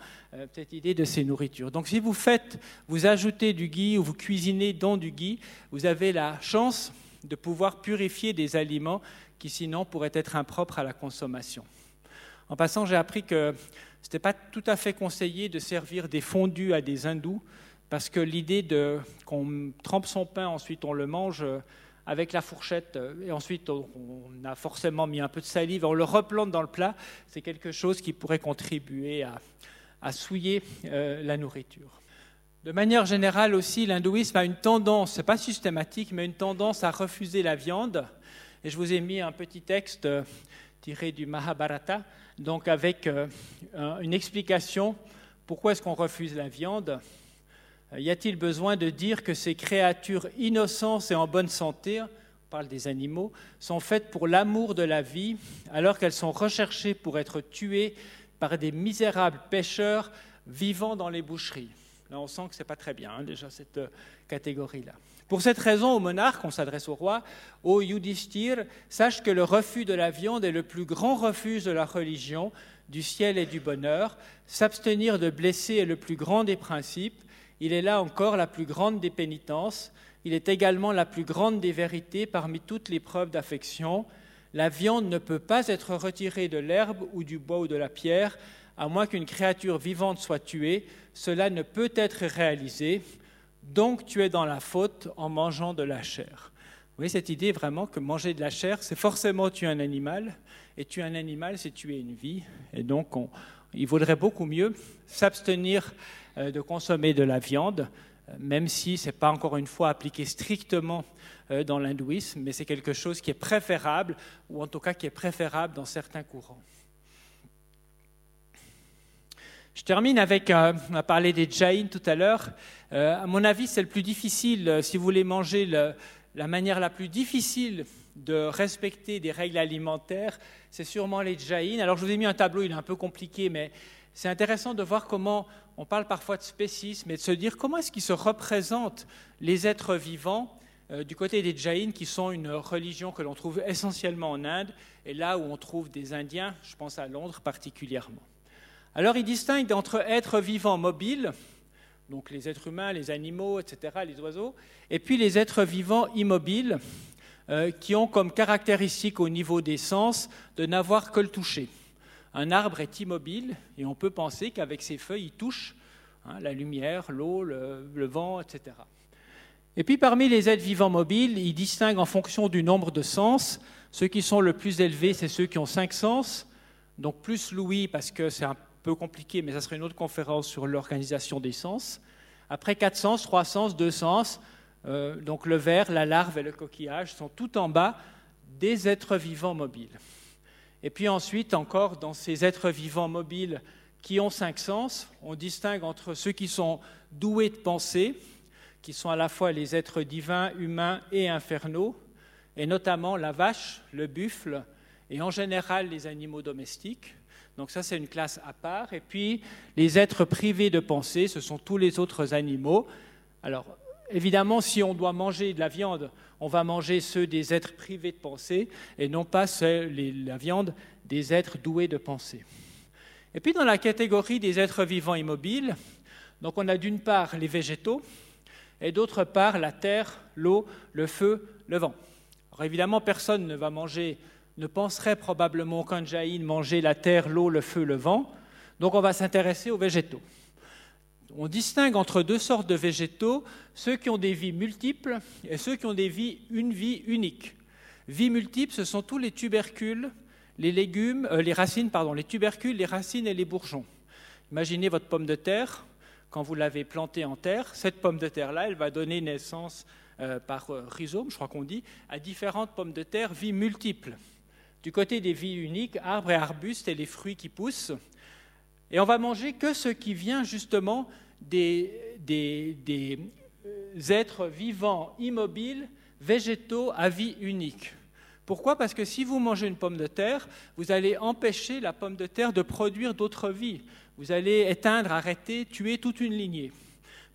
cette idée de ces nourritures. Donc si vous faites, vous ajoutez du ghee ou vous cuisinez dans du ghee, vous avez la chance de pouvoir purifier des aliments qui sinon pourraient être impropres à la consommation. En passant, j'ai appris que ce n'était pas tout à fait conseillé de servir des fondus à des hindous, parce que l'idée qu'on trempe son pain, ensuite on le mange avec la fourchette, et ensuite on a forcément mis un peu de salive, on le replante dans le plat, c'est quelque chose qui pourrait contribuer à, souiller euh, la nourriture. De manière générale aussi, l'hindouisme a une tendance, n'est pas systématique, mais une tendance à refuser la viande. Et je vous ai mis un petit texte euh, tiré du Mahabharata, donc avec euh, une explication pourquoi est-ce qu'on refuse la viande? Euh, y a-t-il besoin de dire que ces créatures innocentes et en bonne santé, on parle des animaux, sont faites pour l'amour de la vie, alors qu'elles sont recherchées pour être tuées par des misérables pêcheurs vivant dans les boucheries? Là, on sent que ce n'est pas très bien, hein, déjà, cette euh, catégorie-là. Pour cette raison, au monarque, on s'adresse au roi, ô Yudhishthir, sache que le refus de la viande est le plus grand refuge de la religion, du ciel et du bonheur. S'abstenir de blesser est le plus grand des principes. Il est là encore la plus grande des pénitences. Il est également la plus grande des vérités parmi toutes les preuves d'affection. La viande ne peut pas être retirée de l'herbe ou du bois ou de la pierre, à moins qu'une créature vivante soit tuée, cela ne peut être réalisé, donc tu es dans la faute en mangeant de la chair. Vous voyez cette idée vraiment que manger de la chair, c'est forcément tuer un animal, et tuer un animal, c'est tuer une vie, et donc il vaudrait beaucoup mieux s'abstenir euh, de consommer de la viande, euh, même si ce n'est pas encore une fois appliqué strictement euh, dans l'hindouisme, mais c'est quelque chose qui est préférable, ou en tout cas qui est préférable dans certains courants. Je termine avec, euh, on a parlé des jain tout à l'heure. Euh, à mon avis, c'est le plus difficile, euh, si vous voulez manger la manière la plus difficile de respecter des règles alimentaires, c'est sûrement les jain. Alors je vous ai mis un tableau, il est un peu compliqué, mais c'est intéressant de voir comment on parle parfois de spécisme mais de se dire comment est-ce qu'ils se représentent les êtres vivants du côté des Jains, qui sont une religion que l'on trouve essentiellement en Inde, et là où on trouve des Indiens, je pense à Londres particulièrement. Alors il distingue entre êtres vivants mobiles, donc les êtres humains, les animaux, etc., les oiseaux, et puis les êtres vivants immobiles, euh, qui ont comme caractéristique au niveau des sens de n'avoir que le toucher. Un arbre est immobile et on peut penser qu'avec ses feuilles, il touche hein, la lumière, l'eau, le, le, vent, etc. Et puis parmi les êtres vivants mobiles, il distingue en fonction du nombre de sens. Ceux qui sont le plus élevés, c'est ceux qui ont cinq sens, donc plus l'ouïe parce que c'est un compliqué, mais ça serait une autre conférence sur l'organisation des sens. Après quatre sens, trois sens, deux sens, euh, donc le ver, la larve et le coquillage sont tout en bas des êtres vivants mobiles. Et puis ensuite, encore dans ces êtres vivants mobiles qui ont cinq sens. On distingue entre ceux qui sont doués de pensée, qui sont à la fois les êtres divins, humains et infernaux, et notamment la vache, le buffle, et en général les animaux domestiques. Donc ça, c'est une classe à part. Et puis, les êtres privés de pensée, ce sont tous les autres animaux. Alors, évidemment, si on doit manger de la viande, on va manger ceux des êtres privés de pensée et non pas la viande des êtres doués de pensée. Et puis, dans la catégorie des êtres vivants immobiles, donc on a d'une part les végétaux et d'autre part la terre, l'eau, le feu, le vent. Alors évidemment, personne ne va manger ne penserait probablement qu'un jaïn mangeait la terre, l'eau, le feu, le vent. Donc on va s'intéresser aux végétaux. On distingue entre deux sortes de végétaux, ceux qui ont des vies multiples et ceux qui ont vies, une vie unique. Vie multiple, ce sont tous les tubercules, les légumes, euh, les racines, pardon, les tubercules, les racines et les bourgeons. Imaginez votre pomme de terre, quand vous l'avez plantée en terre, cette pomme de terre-là, elle va donner naissance euh, par euh, rhizome, je crois qu'on dit, à différentes pommes de terre, vie multiples du côté des vies uniques, arbres et arbustes et les fruits qui poussent. Et on va manger que ce qui vient justement des, des, euh, êtres vivants, immobiles, végétaux à vie unique. Pourquoi? Parce que si vous mangez une pomme de terre, vous allez empêcher la pomme de terre de produire d'autres vies. Vous allez éteindre, arrêter, tuer toute une lignée.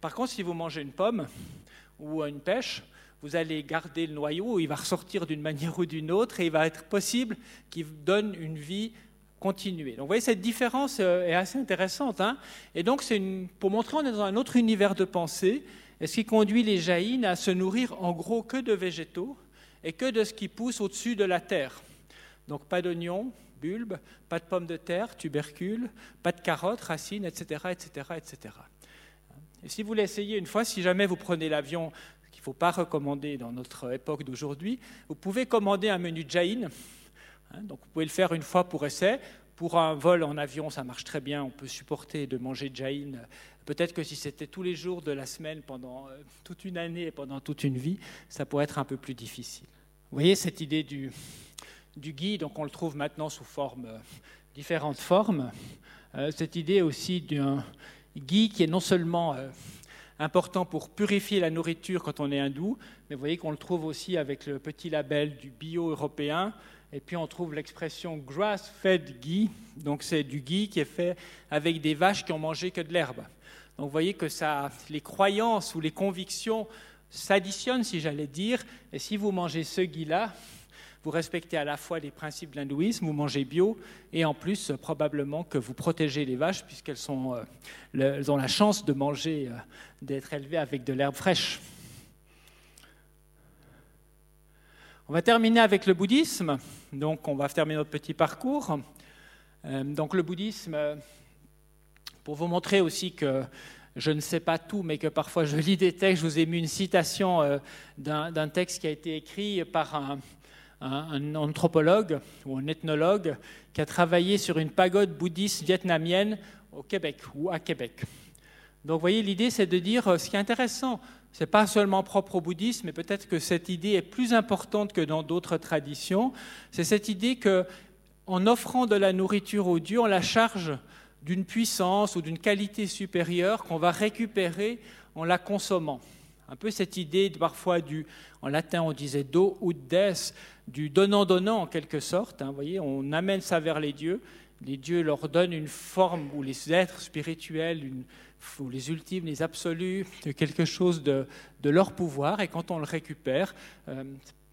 Par contre, si vous mangez une pomme ou une pêche, vous allez garder le noyau, il va ressortir d'une manière ou d'une autre, et il va être possible qu'il donne une vie continuée. Donc vous voyez, cette différence euh, est assez intéressante. Hein et donc c'est pour montrer qu'on est dans un autre univers de pensée, et ce qui conduit les jaïnes à se nourrir en gros que de végétaux et que de ce qui pousse au-dessus de la terre. Donc pas d'oignons, bulbes, pas de pommes de terre, tubercules, pas de carottes, racines, etc., etc., etc. Et si vous l'essayez une fois, si jamais vous prenez l'avion faut pas recommander dans notre époque d'aujourd'hui. Vous pouvez commander un menu Jain. Hein, donc vous pouvez le faire une fois pour essai. Pour un vol en avion, ça marche très bien. On peut supporter de manger Jain. Peut-être que si c'était tous les jours de la semaine pendant euh, toute une année et pendant toute une vie, ça pourrait être un peu plus difficile. Vous voyez cette idée du, du ghee, donc on le trouve maintenant sous euh, différentes formes. Euh, cette idée aussi d'un ghee qui est non seulement important pour purifier la nourriture quand on est hindou, mais vous voyez qu'on le trouve aussi avec le petit label du bio européen. Et puis on trouve l'expression grass-fed ghee, donc c'est du ghee qui est fait avec des vaches qui ont mangé que de l'herbe. Donc vous voyez que ça, les croyances ou les convictions s'additionnent, si j'allais dire, et si vous mangez ce ghee-là, vous respectez à la fois les principes de l'hindouisme, vous mangez bio, et en plus, probablement que vous protégez les vaches, puisqu'elles euh, ont la chance de manger, euh, d'être élevées avec de l'herbe fraîche. On va terminer avec le bouddhisme. Donc, on va terminer notre petit parcours. Euh, donc, le bouddhisme, pour vous montrer aussi que je ne sais pas tout, mais que parfois je lis des textes, je vous ai mis une citation d'un texte qui a été écrit par un, un anthropologue ou un ethnologue qui a travaillé sur une pagode bouddhiste vietnamienne au Québec ou à Québec. Donc, vous voyez, l'idée, c'est de dire euh, ce qui est intéressant, ce n'est pas seulement propre au bouddhisme, mais peut-être que cette idée est plus importante que dans d'autres traditions. C'est cette idée que, en offrant de la nourriture aux dieux, on la charge d'une puissance ou d'une qualité supérieure qu'on va récupérer en la consommant. Un peu cette idée parfois du, en latin on disait do ou des, du donnant-donnant en quelque sorte. Hein, voyez, on amène ça vers les dieux. Les dieux leur donnent une forme, ou les êtres spirituels, ou les ultimes, les absolus, de quelque chose de, leur pouvoir, et quand on le récupère, euh,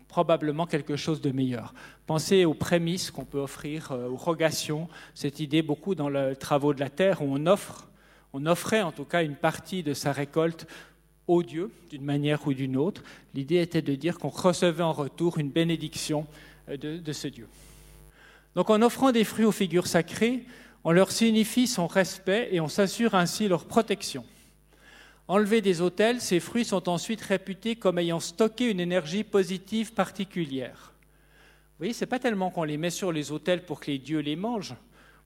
probablement quelque chose de meilleur. Pensez aux prémices qu'on peut offrir, euh, aux rogations, cette idée beaucoup dans les travaux de la terre, où on offre, on offrait en tout cas une partie de sa récolte au Dieu, d'une manière ou d'une autre. L'idée était de dire qu'on recevait en retour une bénédiction euh, de, ce Dieu. Donc en offrant des fruits aux figures sacrées, on leur signifie son respect et on s'assure ainsi leur protection. Enlevés des autels, ces fruits sont ensuite réputés comme ayant stocké une énergie positive particulière. Vous voyez, ce n'est pas tellement qu'on les met sur les autels pour que les dieux les mangent,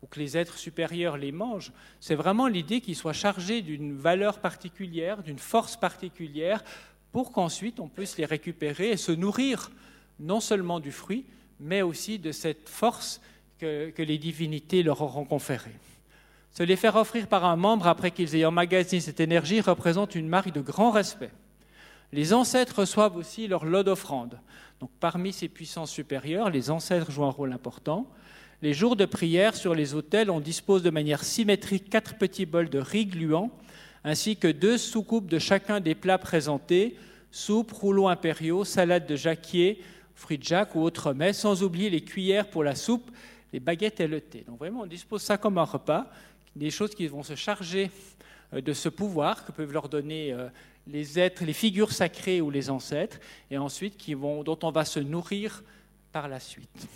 ou que les êtres supérieurs les mangent. C'est vraiment l'idée qu'ils soient chargés d'une valeur particulière, d'une force particulière, pour qu'ensuite on puisse les récupérer et se nourrir non seulement du fruit, mais aussi de cette force que, les divinités leur auront conférée. Se les faire offrir par un membre après qu'ils aient emmagasiné cette énergie représente une marque de grand respect. Les ancêtres reçoivent aussi leur lot d'offrandes. Donc, parmi ces puissances supérieures, les ancêtres jouent un rôle important. Les jours de prière sur les autels, on dispose de manière symétrique quatre petits bols de riz gluants, ainsi que deux soucoupes de chacun des plats présentés soupe, rouleaux impériaux, salade de jacquier, fruits de jacques ou autres mets, sans oublier les cuillères pour la soupe, les baguettes et le thé. Donc vraiment, on dispose ça comme un repas, des choses qui vont se charger euh, de ce pouvoir que peuvent leur donner euh, les êtres, les figures sacrées ou les ancêtres, et ensuite dont on va se nourrir par la suite.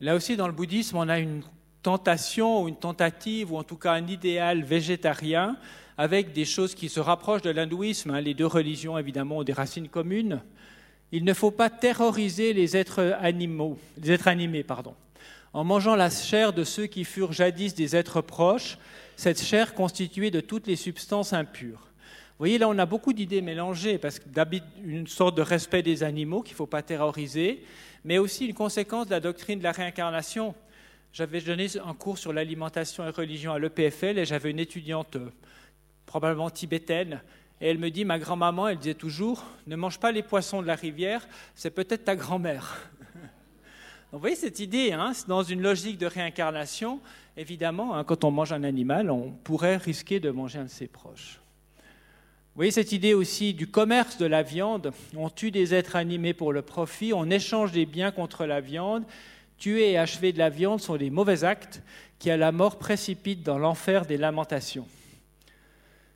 Là aussi, dans le bouddhisme, on a une tentation ou une tentative, ou en tout cas un idéal végétarien, avec des choses qui se rapprochent de l'hindouisme. Hein. Les deux religions, évidemment, ont des racines communes. Il ne faut pas terroriser les êtres animaux, les êtres animés. En mangeant la chair de ceux qui furent jadis des êtres proches, cette chair constituée de toutes les substances impures. Vous voyez, là, on a beaucoup d'idées mélangées, parce que une sorte de respect des animaux qu'il ne faut pas terroriser, mais aussi une conséquence de la doctrine de la réincarnation. J'avais donné un cours sur l'alimentation et religion à l'EPFL et j'avais une étudiante euh, probablement tibétaine et elle me dit, ma grand-maman, elle disait toujours, ne mange pas les poissons de la rivière, c'est peut-être ta grand-mère. [laughs] vous voyez cette idée, hein, dans une logique de réincarnation, évidemment, hein, quand on mange un animal, on pourrait risquer de manger un de ses proches. Vous voyez cette idée aussi du commerce de la viande. On tue des êtres animés pour le profit, on échange des biens contre la viande, Tuer et achever de la viande sont des mauvais actes qui à la mort précipitent dans l'enfer des lamentations.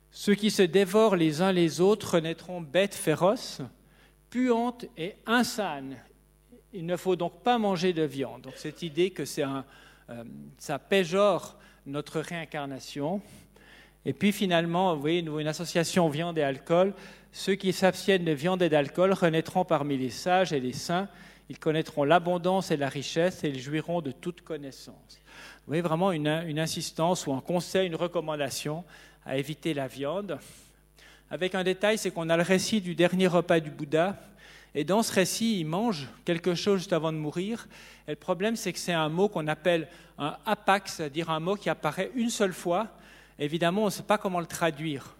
Ceux qui se dévorent les uns les autres naîtront bêtes féroces, puantes et insanes. Il ne faut donc pas manger de viande. Donc cette idée que c'est un, euh, ça péjore notre réincarnation. Et puis finalement, vous voyez, une association viande et alcool. Ceux qui s'abstiennent de viande et d'alcool renaîtront parmi les sages et les saints ils connaîtront l'abondance et la richesse et ils jouiront de toute connaissance. Vous voyez vraiment une, insistance ou un conseil, une recommandation à éviter la viande. Avec un détail, c'est qu'on a le récit du dernier repas du Bouddha. Et dans ce récit, il mange quelque chose juste avant de mourir. Et le problème, c'est que c'est un mot qu'on appelle un apak, c'est-à-dire un mot qui apparaît une seule fois. Évidemment, on ne sait pas comment le traduire.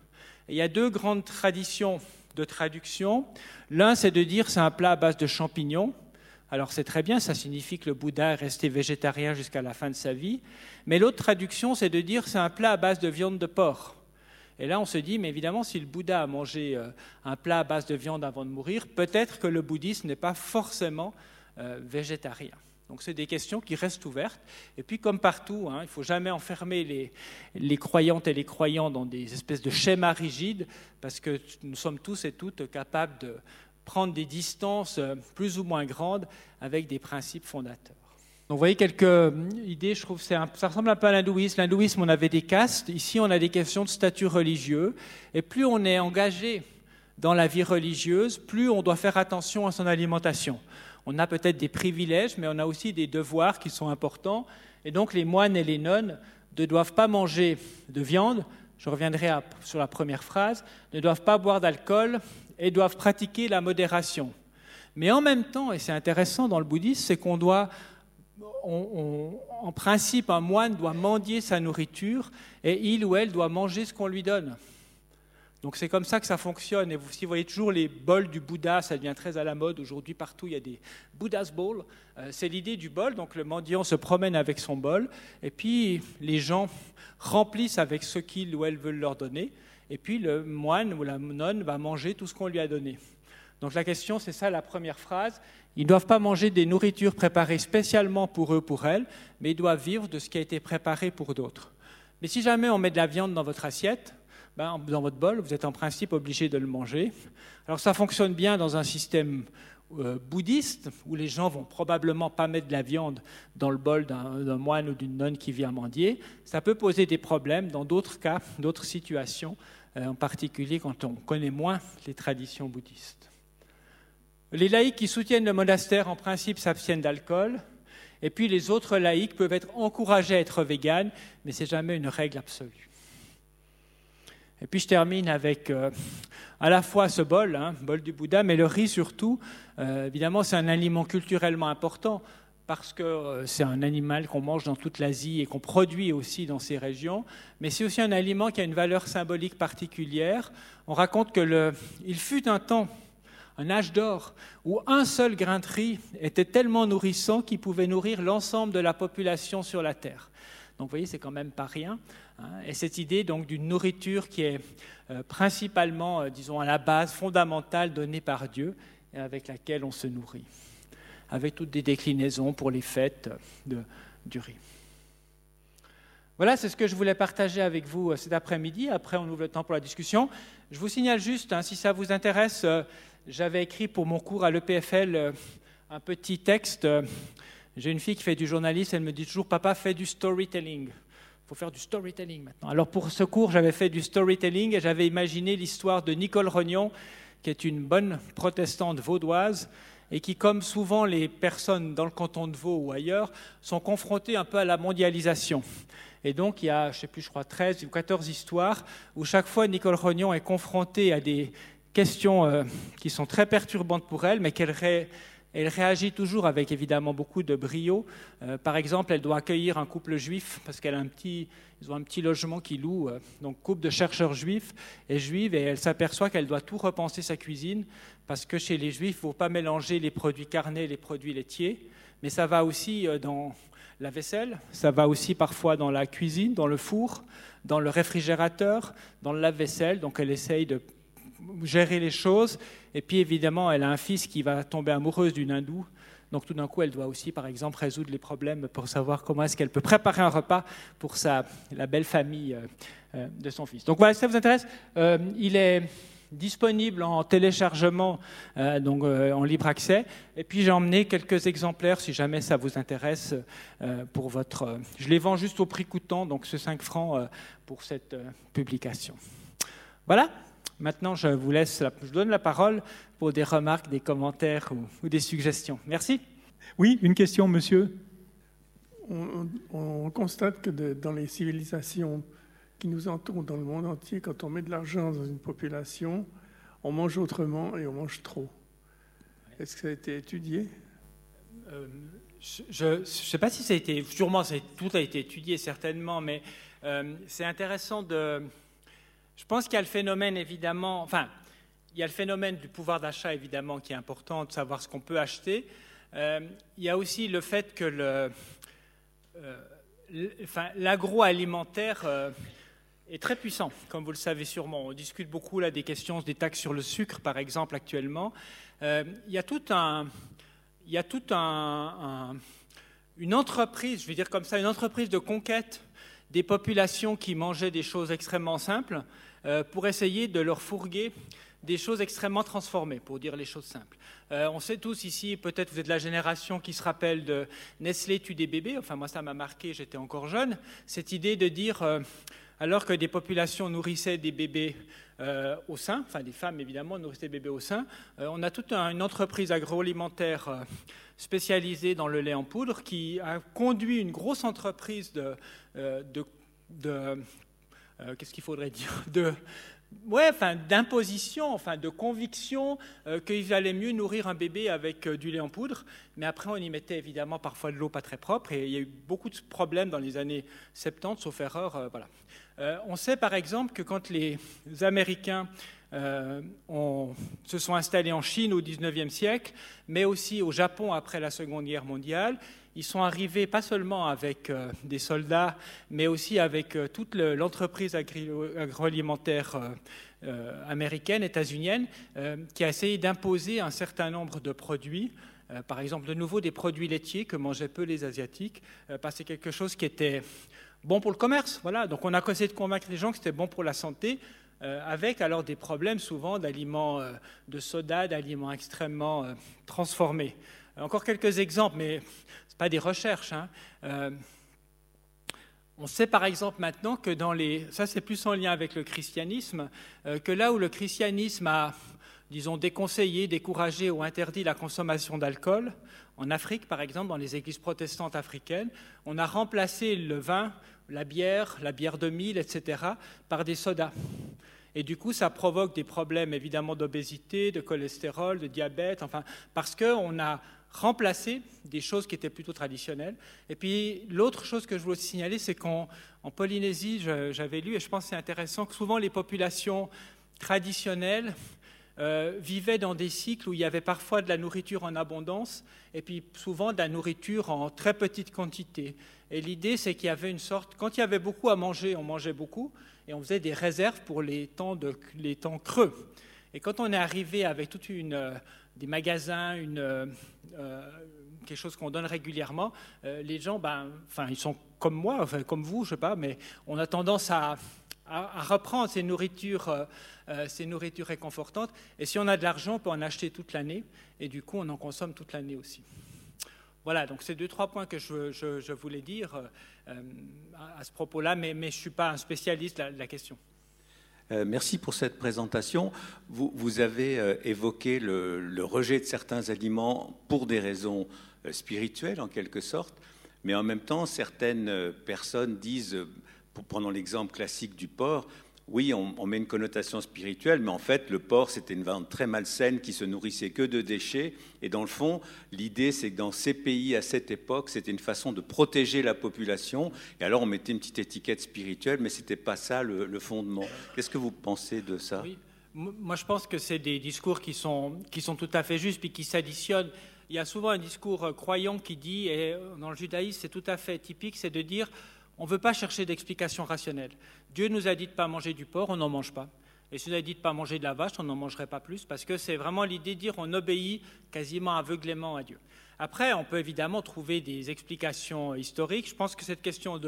il y a deux grandes traditions de traduction. L'un, c'est de dire c'est un plat à base de champignons. Alors c'est très bien, ça signifie que le Bouddha est resté végétarien jusqu'à la fin de sa vie. Mais l'autre traduction, c'est de dire c'est un plat à base de viande de porc. Et là, on se dit, mais évidemment, si le Bouddha a mangé euh, un plat à base de viande avant de mourir, peut-être que le bouddhisme n'est pas forcément euh, végétarien. Donc, c'est des questions qui restent ouvertes. Et puis, comme partout, hein, il ne faut jamais enfermer les, les, croyantes et les croyants dans des espèces de schémas rigides, parce que nous sommes tous et toutes capables de, prendre des distances euh, plus ou moins grandes avec des principes fondateurs. Donc vous voyez quelques euh, idées, je trouve que ça ressemble un peu à l'hindouisme. L'hindouisme, on avait des castes, ici on a des questions de statut religieux, et plus on est engagé dans la vie religieuse, plus on doit faire attention à son alimentation. On a peut-être des privilèges, mais on a aussi des devoirs qui sont importants, et donc les moines et les nonnes ne doivent pas manger de viande, je reviendrai sur la première phrase, ne doivent pas boire d'alcool et doivent pratiquer la modération. Mais en même temps, et c'est intéressant dans le bouddhisme, c'est qu'on doit, en principe, un moine doit mendier sa nourriture et il ou elle doit manger ce qu'on lui donne. Donc c'est comme ça que ça fonctionne. Et vous, si vous voyez toujours les bols du Bouddha, ça devient très à la mode. Aujourd'hui, partout, il y a des Buddha's Bowls. Euh, c'est l'idée du bol. Donc le mendiant se promène avec son bol. Et puis les gens remplissent avec ce qu'ils ou elles veulent leur donner. Et puis le moine ou la nonne va manger tout ce qu'on lui a donné. Donc la question, c'est ça la première phrase. Ils ne doivent pas manger des nourritures préparées spécialement pour eux, pour elles, mais ils doivent vivre de ce qui a été préparé pour d'autres. Mais si jamais on met de la viande dans votre assiette, ben, dans votre bol, vous êtes en principe obligé de le manger. Alors ça fonctionne bien dans un système euh, bouddhiste où les gens vont probablement pas mettre de la viande dans le bol d'un moine ou d'une nonne qui vient mendier. Ça peut poser des problèmes dans d'autres cas, d'autres situations, euh, en particulier quand on connaît moins les traditions bouddhistes. Les laïcs qui soutiennent le monastère, en principe, s'abstiennent d'alcool. Et puis les autres laïcs peuvent être encouragés à être véganes, mais ce n'est jamais une règle absolue. Et puis je termine avec euh, à la fois ce bol, hein, bol du Bouddha, mais le riz surtout. Euh, évidemment, c'est un aliment culturellement important parce que euh, c'est un animal qu'on mange dans toute l'Asie et qu'on produit aussi dans ces régions, mais c'est aussi un aliment qui a une valeur symbolique particulière. On raconte que il fut un temps, un âge d'or, où un seul grain de riz était tellement nourrissant qu'il pouvait nourrir l'ensemble de la population sur la terre. Donc vous voyez, c'est quand même pas rien. Hein. Et cette idée donc d'une nourriture qui est euh, principalement, euh, disons, à la base fondamentale donnée par Dieu et avec laquelle on se nourrit avec toutes des déclinaisons pour les fêtes de, du riz. Voilà, c'est ce que je voulais partager avec vous euh, cet après-midi. Après, on ouvre le temps pour la discussion. Je vous signale juste, hein, si ça vous intéresse, j'avais écrit pour mon cours à l'EPFL un petit texte. J'ai une fille qui fait du journalisme, elle me dit toujours, papa, fais du storytelling. Il faut faire du storytelling maintenant. Alors pour ce cours, j'avais fait du storytelling et j'avais imaginé l'histoire de Nicole Rognon, qui est une bonne protestante vaudoise, et qui, comme souvent les personnes dans le canton de Vaud ou ailleurs, sont confrontées un peu à la mondialisation. Et donc, il y a, je ne sais plus, je crois, 13 ou 14 histoires où chaque fois Nicole Rognon est confrontée à des questions euh, qui sont très perturbantes pour elle, mais qu'elle elle réagit toujours avec évidemment beaucoup de brio. Euh, par exemple, elle doit accueillir un couple juif parce qu'elle a un petit, ils ont un petit logement qui loue, euh, donc couple de chercheurs juifs et juives, et elle s'aperçoit qu'elle doit tout repenser sa cuisine parce que chez les juifs, il ne faut pas mélanger les produits carnés et les produits laitiers. Mais ça va aussi euh, dans la vaisselle, ça va aussi parfois dans la cuisine, dans le four, dans le réfrigérateur, dans le lave-vaisselle. Donc elle essaye de gérer les choses. Et puis évidemment, elle a un fils qui va tomber amoureuse d'une hindoue. Donc tout d'un coup, elle doit aussi, par exemple, résoudre les problèmes pour savoir comment est-ce qu'elle peut préparer un repas pour sa, la belle famille euh, euh, de son fils. Donc voilà, si ça vous intéresse, euh, il est disponible en téléchargement, donc en libre accès. Et puis j'ai emmené quelques exemplaires si jamais ça vous intéresse pour votre. je les vends juste au prix coûtant, donc ce 5 francs pour cette publication. Voilà. Maintenant, je vous laisse, je donne la parole pour des remarques, des commentaires ou, des suggestions. Merci. Oui, une question, monsieur. On, constate que dans les civilisations qui nous entourent dans le monde entier, quand on met de l'argent dans une population, on mange autrement et on mange trop. Est-ce que ça a été étudié? Euh, Je ne sais pas si ça a été, sûrement tout a été étudié certainement, mais euh, c'est intéressant de, je pense qu'il y a le phénomène évidemment, enfin, il y a le phénomène du pouvoir d'achat évidemment qui est important, de savoir ce qu'on peut acheter. Euh, il y a aussi le fait que euh, l'agroalimentaire euh, est très puissant, comme vous le savez sûrement. On discute beaucoup là des questions des taxes sur le sucre, par exemple, actuellement. il y a tout un, il y a tout un, une entreprise, je vais dire comme ça, une entreprise de conquête des populations qui mangeaient des choses extrêmement simples euh, pour essayer de leur fourguer des choses extrêmement transformées, pour dire les choses simples. Euh, on sait tous ici, peut-être vous êtes de la génération qui se rappelle de Nestlé tue des bébés, enfin moi ça m'a marqué, j'étais encore jeune, cette idée de dire, euh, alors que des populations nourrissaient des bébés au sein, enfin des femmes évidemment nourrissaient des bébés au sein, on a toute une entreprise agroalimentaire spécialisée dans le lait en poudre qui a conduit une grosse entreprise de, de, de euh, qu'est-ce qu'il faudrait dire [laughs] de, ouais, enfin, d'imposition, enfin, de conviction euh, qu'il valait mieux nourrir un bébé avec euh, du lait en poudre. Mais après, on y mettait évidemment parfois de l'eau pas très propre. Et il y a eu beaucoup de problèmes dans les années 70, sauf erreur. voilà. on sait par exemple que quand les Américains se sont installés en Chine au XIXe siècle, mais aussi au Japon après la Seconde Guerre mondiale, ils sont arrivés pas seulement avec euh, des soldats, mais aussi avec euh, toute l'entreprise agroalimentaire euh, américaine, états-unienne, qui a essayé d'imposer un certain nombre de produits. par exemple, de nouveau des produits laitiers que mangeaient peu les Asiatiques, parce que c'est quelque chose qui était bon pour le commerce. Voilà. Donc on a essayé de convaincre les gens que c'était bon pour la santé, avec alors des problèmes souvent d'aliments de soda, d'aliments extrêmement transformés. Encore quelques exemples, mais pas des recherches. Hein. Euh, on sait par exemple maintenant que dans les, ça c'est plus en lien avec le christianisme, euh, que là où le christianisme a, disons, déconseillé, découragé ou interdit la consommation d'alcool, en Afrique par exemple, dans les églises protestantes africaines, on a remplacé le vin, la bière, la bière de mille, etc., par des sodas. Et du coup, ça provoque des problèmes évidemment d'obésité, de cholestérol, de diabète, enfin, parce qu'on a remplacer des choses qui étaient plutôt traditionnelles. Et puis l'autre chose que je voulais signaler, c'est qu'en Polynésie, j'avais lu, et je pense que c'est intéressant, que souvent les populations traditionnelles euh, vivaient dans des cycles où il y avait parfois de la nourriture en abondance et puis souvent de la nourriture en très petite quantité. Et l'idée, c'est qu'il y avait une sorte, quand il y avait beaucoup à manger, on mangeait beaucoup et on faisait des réserves pour les temps, les temps creux. Et quand on est arrivé avec toute une euh, des magasins, une, euh, quelque chose qu'on donne régulièrement, les gens, ben, enfin, ils sont comme moi, enfin, comme vous, je sais pas, mais on a tendance à à, reprendre ces nourritures, euh, euh, ces nourritures réconfortantes. Et si on a de l'argent, on peut en acheter toute l'année, et du coup, on en consomme toute l'année aussi. Voilà, donc c'est deux, trois points que je, voulais dire euh, à, ce propos-là, mais, je ne suis pas un spécialiste de la, question. Merci pour cette présentation. Vous, avez évoqué le, rejet de certains aliments pour des raisons spirituelles, en quelque sorte, mais en même temps, certaines personnes disent pour prendre l'exemple classique du porc, oui, on, met une connotation spirituelle, mais en fait, le porc, c'était une vente très malsaine qui se nourrissait que de déchets. Et dans le fond, l'idée, c'est que dans ces pays, à cette époque, c'était une façon de protéger la population. Et alors, on mettait une petite étiquette spirituelle, mais ce n'était pas ça le, fondement. Qu'est-ce que vous pensez de ça? Oui. Moi, je pense que c'est des discours qui sont, qui sont tout à fait justes, puis qui s'additionnent. Il y a souvent un discours euh, croyant qui dit, et dans le judaïsme, c'est tout à fait typique, c'est de dire on ne veut pas chercher d'explications rationnelles. Dieu nous a dit de ne pas manger du porc, on n'en mange pas. Et si nous a dit de ne pas manger de la vache, on n'en mangerait pas plus, parce que c'est vraiment l'idée de dire on obéit quasiment aveuglément à Dieu. Après, on peut évidemment trouver des explications historiques. Je pense que cette question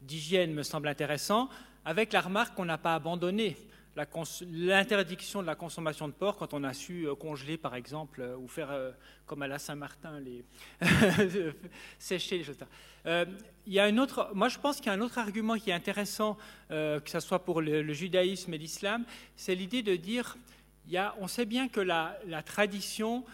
d'hygiène me semble intéressante, avec la remarque qu'on n'a pas abandonné l'interdiction de la consommation de porc quand on a su euh, congeler, par exemple, euh, ou faire euh, comme à la Saint-Martin, les [laughs] sécher les choses. il y a un autre, moi, je pense qu'il y a un autre argument qui est intéressant, que ce soit pour le, judaïsme et l'islam, c'est l'idée de dire, on sait bien que la tradition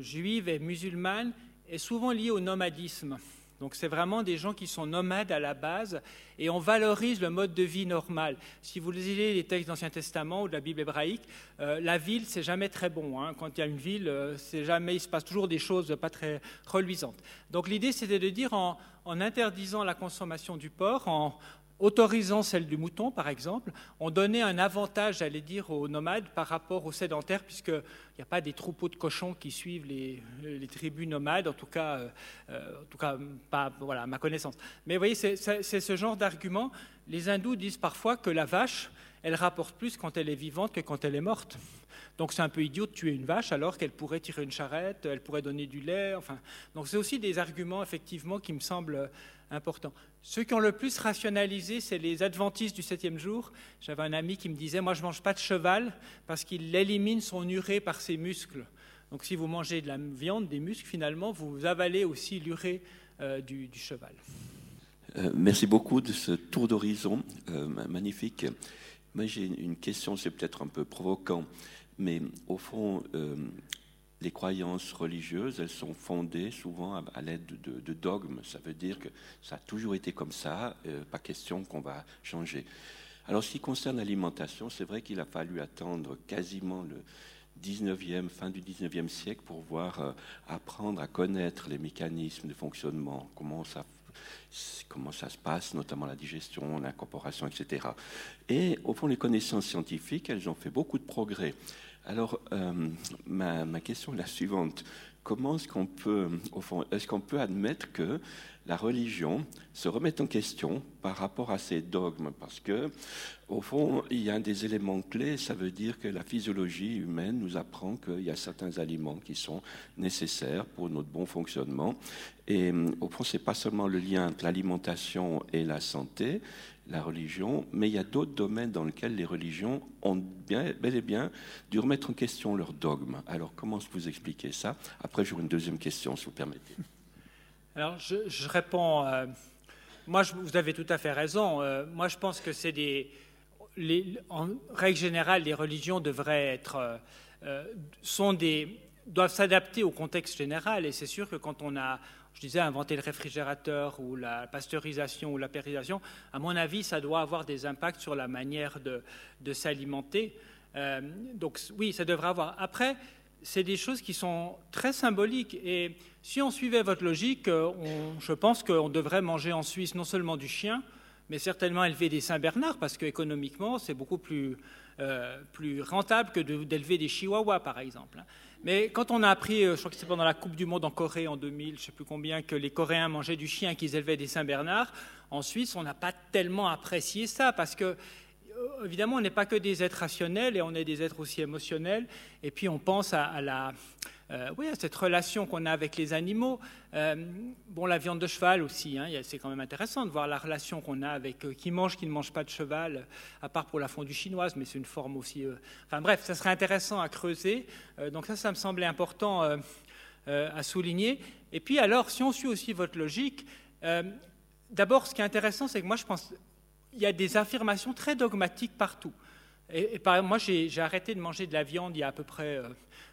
juive et musulmane est souvent liée au nomadisme. Donc c'est vraiment des gens qui sont nomades à la base et on valorise le mode de vie normal. Si vous lisez les textes de l'Ancien Testament ou de la Bible hébraïque, euh, la ville c'est jamais très bon. Hein. Quand il y a une ville, euh, c'est jamais, il se passe toujours des choses pas très reluisantes. Donc l'idée c'était de dire en, en, interdisant la consommation du porc, en, autorisant celle du mouton, par exemple, on donnait un avantage, j'allais dire, aux nomades par rapport aux sédentaires, puisqu'il n'y a pas des troupeaux de cochons qui suivent les, tribus nomades, en tout cas, euh, euh, en tout cas pas voilà, à ma connaissance. Mais vous voyez, c'est ce genre d'argument. Les hindous disent parfois que la vache, elle rapporte plus quand elle est vivante que quand elle est morte. Donc c'est un peu idiot de tuer une vache alors qu'elle pourrait tirer une charrette, elle pourrait donner du lait. Enfin, donc c'est aussi des arguments effectivement qui me semblent importants. Ceux qui ont le plus rationalisé, c'est les adventistes du septième jour. J'avais un ami qui me disait, moi je mange pas de cheval parce qu'il élimine son urée par ses muscles. Donc si vous mangez de la viande, des muscles, finalement, vous avalez aussi l'urée euh, du, cheval. Euh, merci beaucoup de ce tour d'horizon euh, magnifique. Moi, j'ai une question, c'est peut-être un peu provoquant, mais au fond, les croyances religieuses, elles sont fondées souvent à, l'aide de, dogmes. Ça veut dire que ça a toujours été comme ça, euh, pas question qu'on va changer. Alors, ce qui concerne l'alimentation, c'est vrai qu'il a fallu attendre quasiment le 19e, fin du 19e siècle pour voir euh, apprendre à connaître les mécanismes de fonctionnement, comment ça comment ça se passe, notamment la digestion, l'incorporation, etc. Et au fond, les connaissances scientifiques, elles ont fait beaucoup de progrès. Alors, euh, ma, question est la suivante. Comment est-ce qu'on peut, au fond, admettre que la religion se remette en question par rapport à ces dogmes? Parce que, au fond, il y a des éléments clés. Ça veut dire que la physiologie humaine nous apprend qu'il y a certains aliments qui sont nécessaires pour notre bon fonctionnement. Et au fond, c'est pas seulement le lien entre l'alimentation et la santé, la religion, mais il y a d'autres domaines dans lesquels les religions ont bel et bien dû remettre en question leurs dogmes. Alors, comment vous expliquez ça? Après, j'aurai une deuxième question, si vous permettez. Alors, je, réponds. Euh, moi, vous avez tout à fait raison. Euh, moi, je pense que c'est des. en règle générale, les religions devraient être. Euh, sont des doivent s'adapter au contexte général. Et c'est sûr que quand on a, je disais, inventé le réfrigérateur ou la pasteurisation ou la périsation, à mon avis, ça doit avoir des impacts sur la manière de, s'alimenter. Euh, donc oui, ça devrait avoir. Après, c'est des choses qui sont très symboliques. Et si on suivait votre logique, euh, je pense qu'on devrait manger en Suisse non seulement du chien, mais certainement élever des Saint-Bernard, parce qu'économiquement, c'est beaucoup plus, euh, plus rentable que d'élever des Chihuahuas, par exemple. Mais quand on a appris, euh, je crois que c'était pendant la Coupe du Monde en Corée en 2000, je ne sais plus combien, que les Coréens mangeaient du chien, qu'ils élevaient des Saint-Bernard, en Suisse, on n'a pas tellement apprécié ça, parce que euh, évidemment, on n'est pas que des êtres rationnels et on est des êtres aussi émotionnels. Et puis, on pense à, la, euh, oui, à cette relation qu'on a avec les animaux. Euh, bon, la viande de cheval aussi, hein, c'est quand même intéressant de voir la relation qu'on a avec qui mange, qui ne mange pas de cheval, à part pour la fondue chinoise, mais c'est une forme aussi. enfin bref, ça serait intéressant à creuser. donc ça, ça me semblait important à souligner. Et puis alors, si on suit aussi votre logique, d'abord, ce qui est intéressant, c'est que moi, je pense il y a des affirmations très dogmatiques partout. Et, par moi, j'ai arrêté de manger de la viande il y a à peu près euh,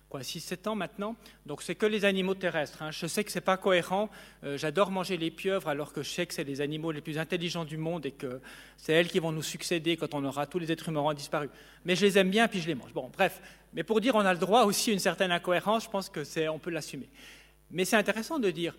quoi, 6-7 ans maintenant. Donc, c'est que les animaux terrestres. Hein. Je sais que ce n'est pas cohérent. Euh, j'adore manger les pieuvres alors que je sais que c'est les animaux les plus intelligents du monde et que c'est elles qui vont nous succéder quand on aura tous les êtres humains disparu. Mais je les aime bien puis je les mange. Bon, bref. Mais pour dire on a le droit aussi à une certaine incohérence, je pense qu'on peut l'assumer. Mais c'est intéressant de dire,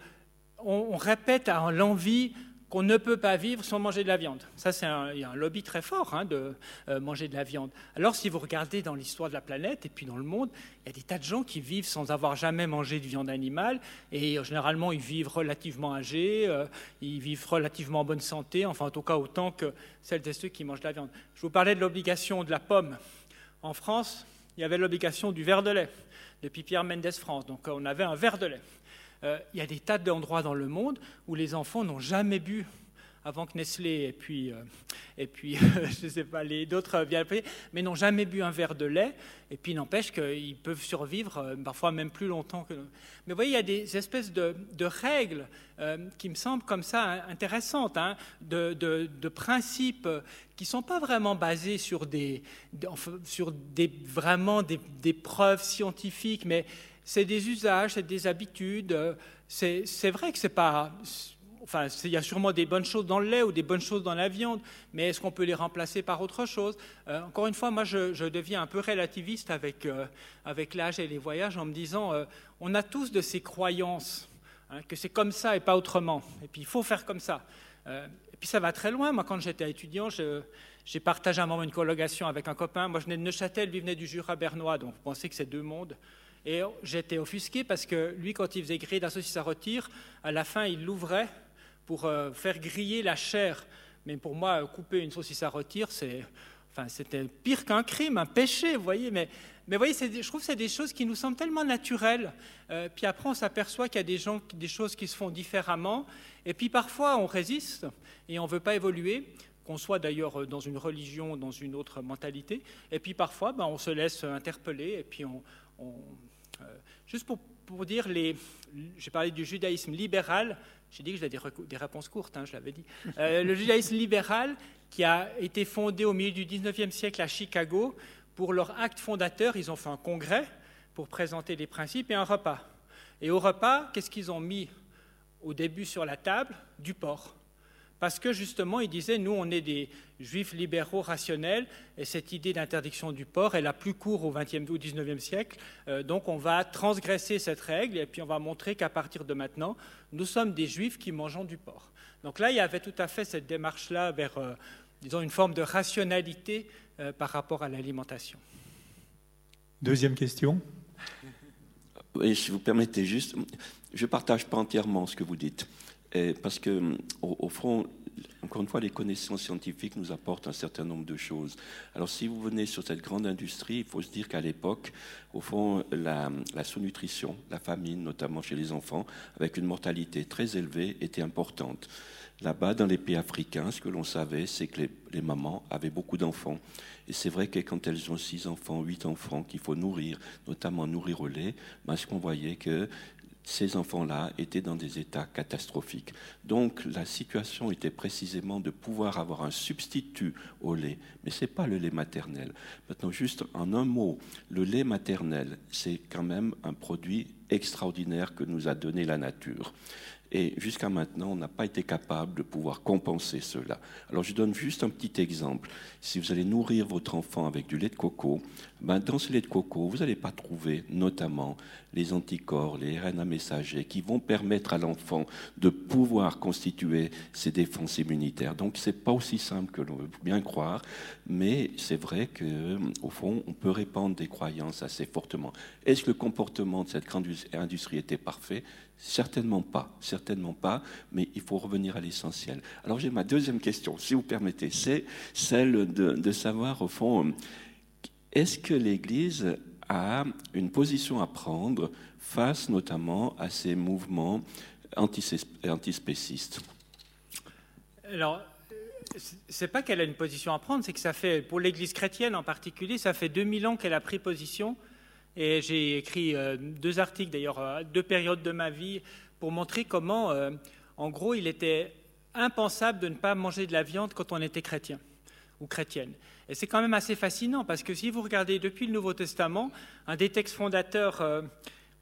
on, on répète à l'envie qu'on ne peut pas vivre sans manger de la viande. Ça, c'est un, un lobby très fort hein, de euh, manger de la viande. Alors, si vous regardez dans l'histoire de la planète et puis dans le monde, il y a des tas de gens qui vivent sans avoir jamais mangé de viande animale et euh, généralement ils vivent relativement âgés, euh, ils vivent relativement en bonne santé, enfin en tout cas autant que celles et ceux qui mangent de la viande. Je vous parlais de l'obligation de la pomme. En France, il y avait l'obligation du verre de lait depuis Pierre Mendès France. Donc on avait un verre de lait. Euh, il y a des tas d'endroits dans le monde où les enfants n'ont jamais bu avant que Nestlé et puis, euh, et puis [laughs] je ne sais pas, les d'autres viennent mais n'ont jamais bu un verre de lait, et puis n'empêche qu'ils peuvent survivre euh, parfois même plus longtemps que... Mais vous voyez, il y a des espèces de, règles qui me semblent comme ça intéressantes, hein, de, de, principes qui ne sont pas vraiment basés sur des, sur des vraiment des, des preuves scientifiques, mais c'est des usages, c'est des habitudes. Euh, c'est vrai que c'est pas. Enfin, il y a sûrement des bonnes choses dans le lait ou des bonnes choses dans la viande, mais est-ce qu'on peut les remplacer par autre chose? Euh, Encore une fois, moi, je, deviens un peu relativiste avec, euh, avec l'âge et les voyages en me disant on a tous de ces croyances, hein, que c'est comme ça et pas autrement, et puis il faut faire comme ça. et puis ça va très loin. Moi, quand j'étais étudiant, j'ai partagé un moment une collocation avec un copain. Moi, je venais de Neuchâtel, lui venait du Jura bernois, donc vous pensez que c'est deux mondes. Et j'étais offusqué parce que lui, quand il faisait griller la saucisse à à la fin, il l'ouvrait pour euh, faire griller la chair. Mais pour moi, couper une saucisse à rôtir, c'est, enfin, c'était pire qu'un crime, un péché, vous voyez. Mais, mais vous voyez, je trouve que c'est des choses qui nous semblent tellement naturelles. Euh, puis après, on s'aperçoit qu'il y a des, gens, des choses qui se font différemment. Et puis parfois, on résiste et on ne veut pas évoluer qu'on soit d'ailleurs dans une religion, dans une autre mentalité. Et puis parfois, ben, on se laisse interpeller et puis euh, juste pour, pour dire, j'ai parlé du judaïsme libéral, j'ai dit que j'avais des, réponses courtes, hein, je l'avais dit. Euh, le judaïsme libéral, qui a été fondé au milieu du 19e siècle à Chicago, pour leur acte fondateur, ils ont fait un congrès pour présenter les principes et un repas. Et au repas, qu'est-ce qu'ils ont mis au début sur la table? Du porc. Parce que justement, il disait, nous, on est des juifs libéraux rationnels, et cette idée d'interdiction du porc est la plus courte au XXe ou XIXe siècle. Euh, donc, on va transgresser cette règle, et puis on va montrer qu'à partir de maintenant, nous sommes des juifs qui mangeons du porc. Donc là, il y avait tout à fait cette démarche-là vers, euh, disons, une forme de rationalité euh, par rapport à l'alimentation. Deuxième question. Oui, si vous permettez juste, je ne partage pas entièrement ce que vous dites parce que, au, fond, encore une fois, les connaissances scientifiques nous apportent un certain nombre de choses. Alors, si vous venez sur cette grande industrie, il faut se dire qu'à l'époque, au fond, la, sous-nutrition, la famine, notamment chez les enfants, avec une mortalité très élevée, était importante. Là-bas, dans les pays africains, ce que l'on savait, c'est que les, mamans avaient beaucoup d'enfants. Et c'est vrai que quand elles ont six enfants, huit enfants qu'il faut nourrir, notamment nourrir au lait, ben, ce qu'on voyait que ces enfants-là étaient dans des états catastrophiques. Donc la situation était précisément de pouvoir avoir un substitut au lait, mais ce n'est pas le lait maternel. Maintenant, juste en un mot, le lait maternel, c'est quand même un produit extraordinaire que nous a donné la nature. Et jusqu'à maintenant, on n'a pas été capable de pouvoir compenser cela. Alors je donne juste un petit exemple. Si vous allez nourrir votre enfant avec du lait de coco, ben, dans ce lait de coco, vous n'allez pas trouver notamment les anticorps, les RNA messagers qui vont permettre à l'enfant de pouvoir constituer ses défenses immunitaires. Donc c'est pas aussi simple que l'on veut bien croire, mais c'est vrai qu'au fond, on peut répandre des croyances assez fortement. Est-ce que le comportement de cette grande industrie était parfait? Certainement pas, certainement pas, mais il faut revenir à l'essentiel. Alors j'ai ma deuxième question, si vous permettez, c'est celle de, savoir au fond, est-ce que l'Église a une position à prendre face notamment à ces mouvements antispécistes? Alors, c'est pas qu'elle a une position à prendre, c'est que ça fait, pour l'Église chrétienne en particulier, ça fait 2000 ans qu'elle a pris position et j'ai écrit euh, deux articles, d'ailleurs, à deux périodes de ma vie, pour montrer comment, euh, en gros, il était impensable de ne pas manger de la viande quand on était chrétien ou chrétienne. Et c'est quand même assez fascinant, parce que si vous regardez depuis le Nouveau Testament, un des textes fondateurs euh,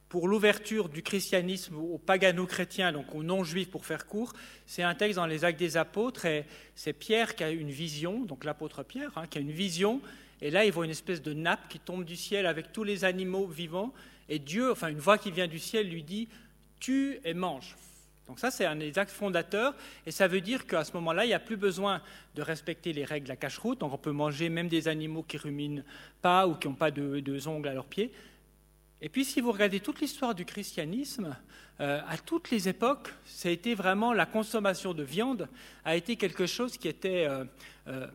pour l'ouverture du christianisme aux pagano-chrétiens, donc aux non-juifs pour faire court, c'est un texte dans les Actes des Apôtres, et c'est Pierre qui a une vision, donc l'apôtre Pierre, hein, qui a une vision et là, il voit une espèce de nappe qui tombe du ciel avec tous les animaux vivants. Et Dieu, enfin une voix qui vient du ciel, lui dit Tue et mange. Donc ça, c'est un des actes fondateurs. Et ça veut dire qu'à ce moment-là, il n'y a plus besoin de respecter les règles de la cache-route. Donc on peut manger même des animaux qui ruminent pas ou qui n'ont pas de, ongles à leurs pieds. Et puis, si vous regardez toute l'histoire du christianisme, euh, à toutes les époques, ça a été vraiment la consommation de viande a été quelque chose qui était euh, euh,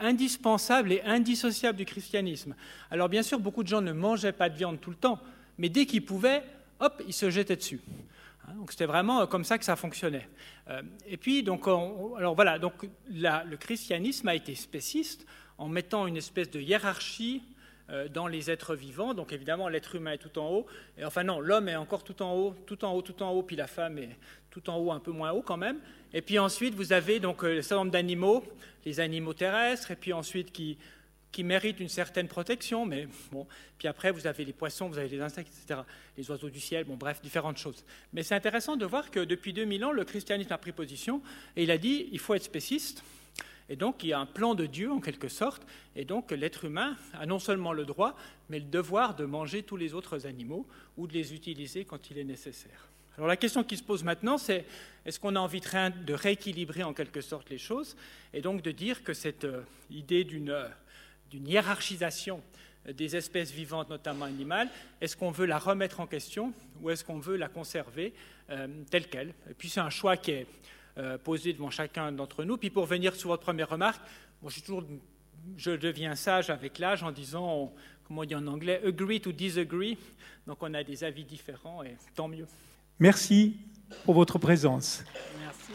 indispensable et indissociable du christianisme. Alors bien sûr, beaucoup de gens ne mangeaient pas de viande tout le temps, mais dès qu'ils pouvaient, hop, ils se jetaient dessus. Hein, donc c'était vraiment euh, comme ça que ça fonctionnait. Euh, et puis donc, alors voilà, donc le christianisme a été spéciste en mettant une espèce de hiérarchie dans les êtres vivants. Donc évidemment, l'être humain est tout en haut. Et enfin non, l'homme est encore tout en haut, tout en haut, tout en haut, puis la femme est tout en haut, un peu moins haut quand même. Et puis ensuite, vous avez donc le certain nombre d'animaux, les animaux terrestres, et puis ensuite qui, qui méritent une certaine protection, mais bon. Puis après, vous avez les poissons, vous avez les insectes, etc., les oiseaux du ciel, bon, bref, différentes choses. Mais c'est intéressant de voir que depuis 2000 ans, le christianisme a pris position et il a dit il faut être spéciste. Et donc, il y a un plan de Dieu, en quelque sorte, et donc l'être humain a non seulement le droit, mais le devoir de manger tous les autres animaux ou de les utiliser quand il est nécessaire. Alors la question qui se pose maintenant, c'est est-ce qu'on a envie de rééquilibrer en quelque sorte les choses, et donc de dire que cette euh, idée d'une euh, hiérarchisation des espèces vivantes, notamment animales, est-ce qu'on veut la remettre en question ou est-ce qu'on veut la conserver euh, telle qu'elle? Et puis c'est un choix qui est euh, posé devant chacun d'entre nous. Puis pour venir sur votre première remarque, toujours, je deviens sage avec l'âge en disant, comment on dit en anglais, agree to disagree. Donc on a des avis différents et tant mieux. Merci pour votre présence. Merci.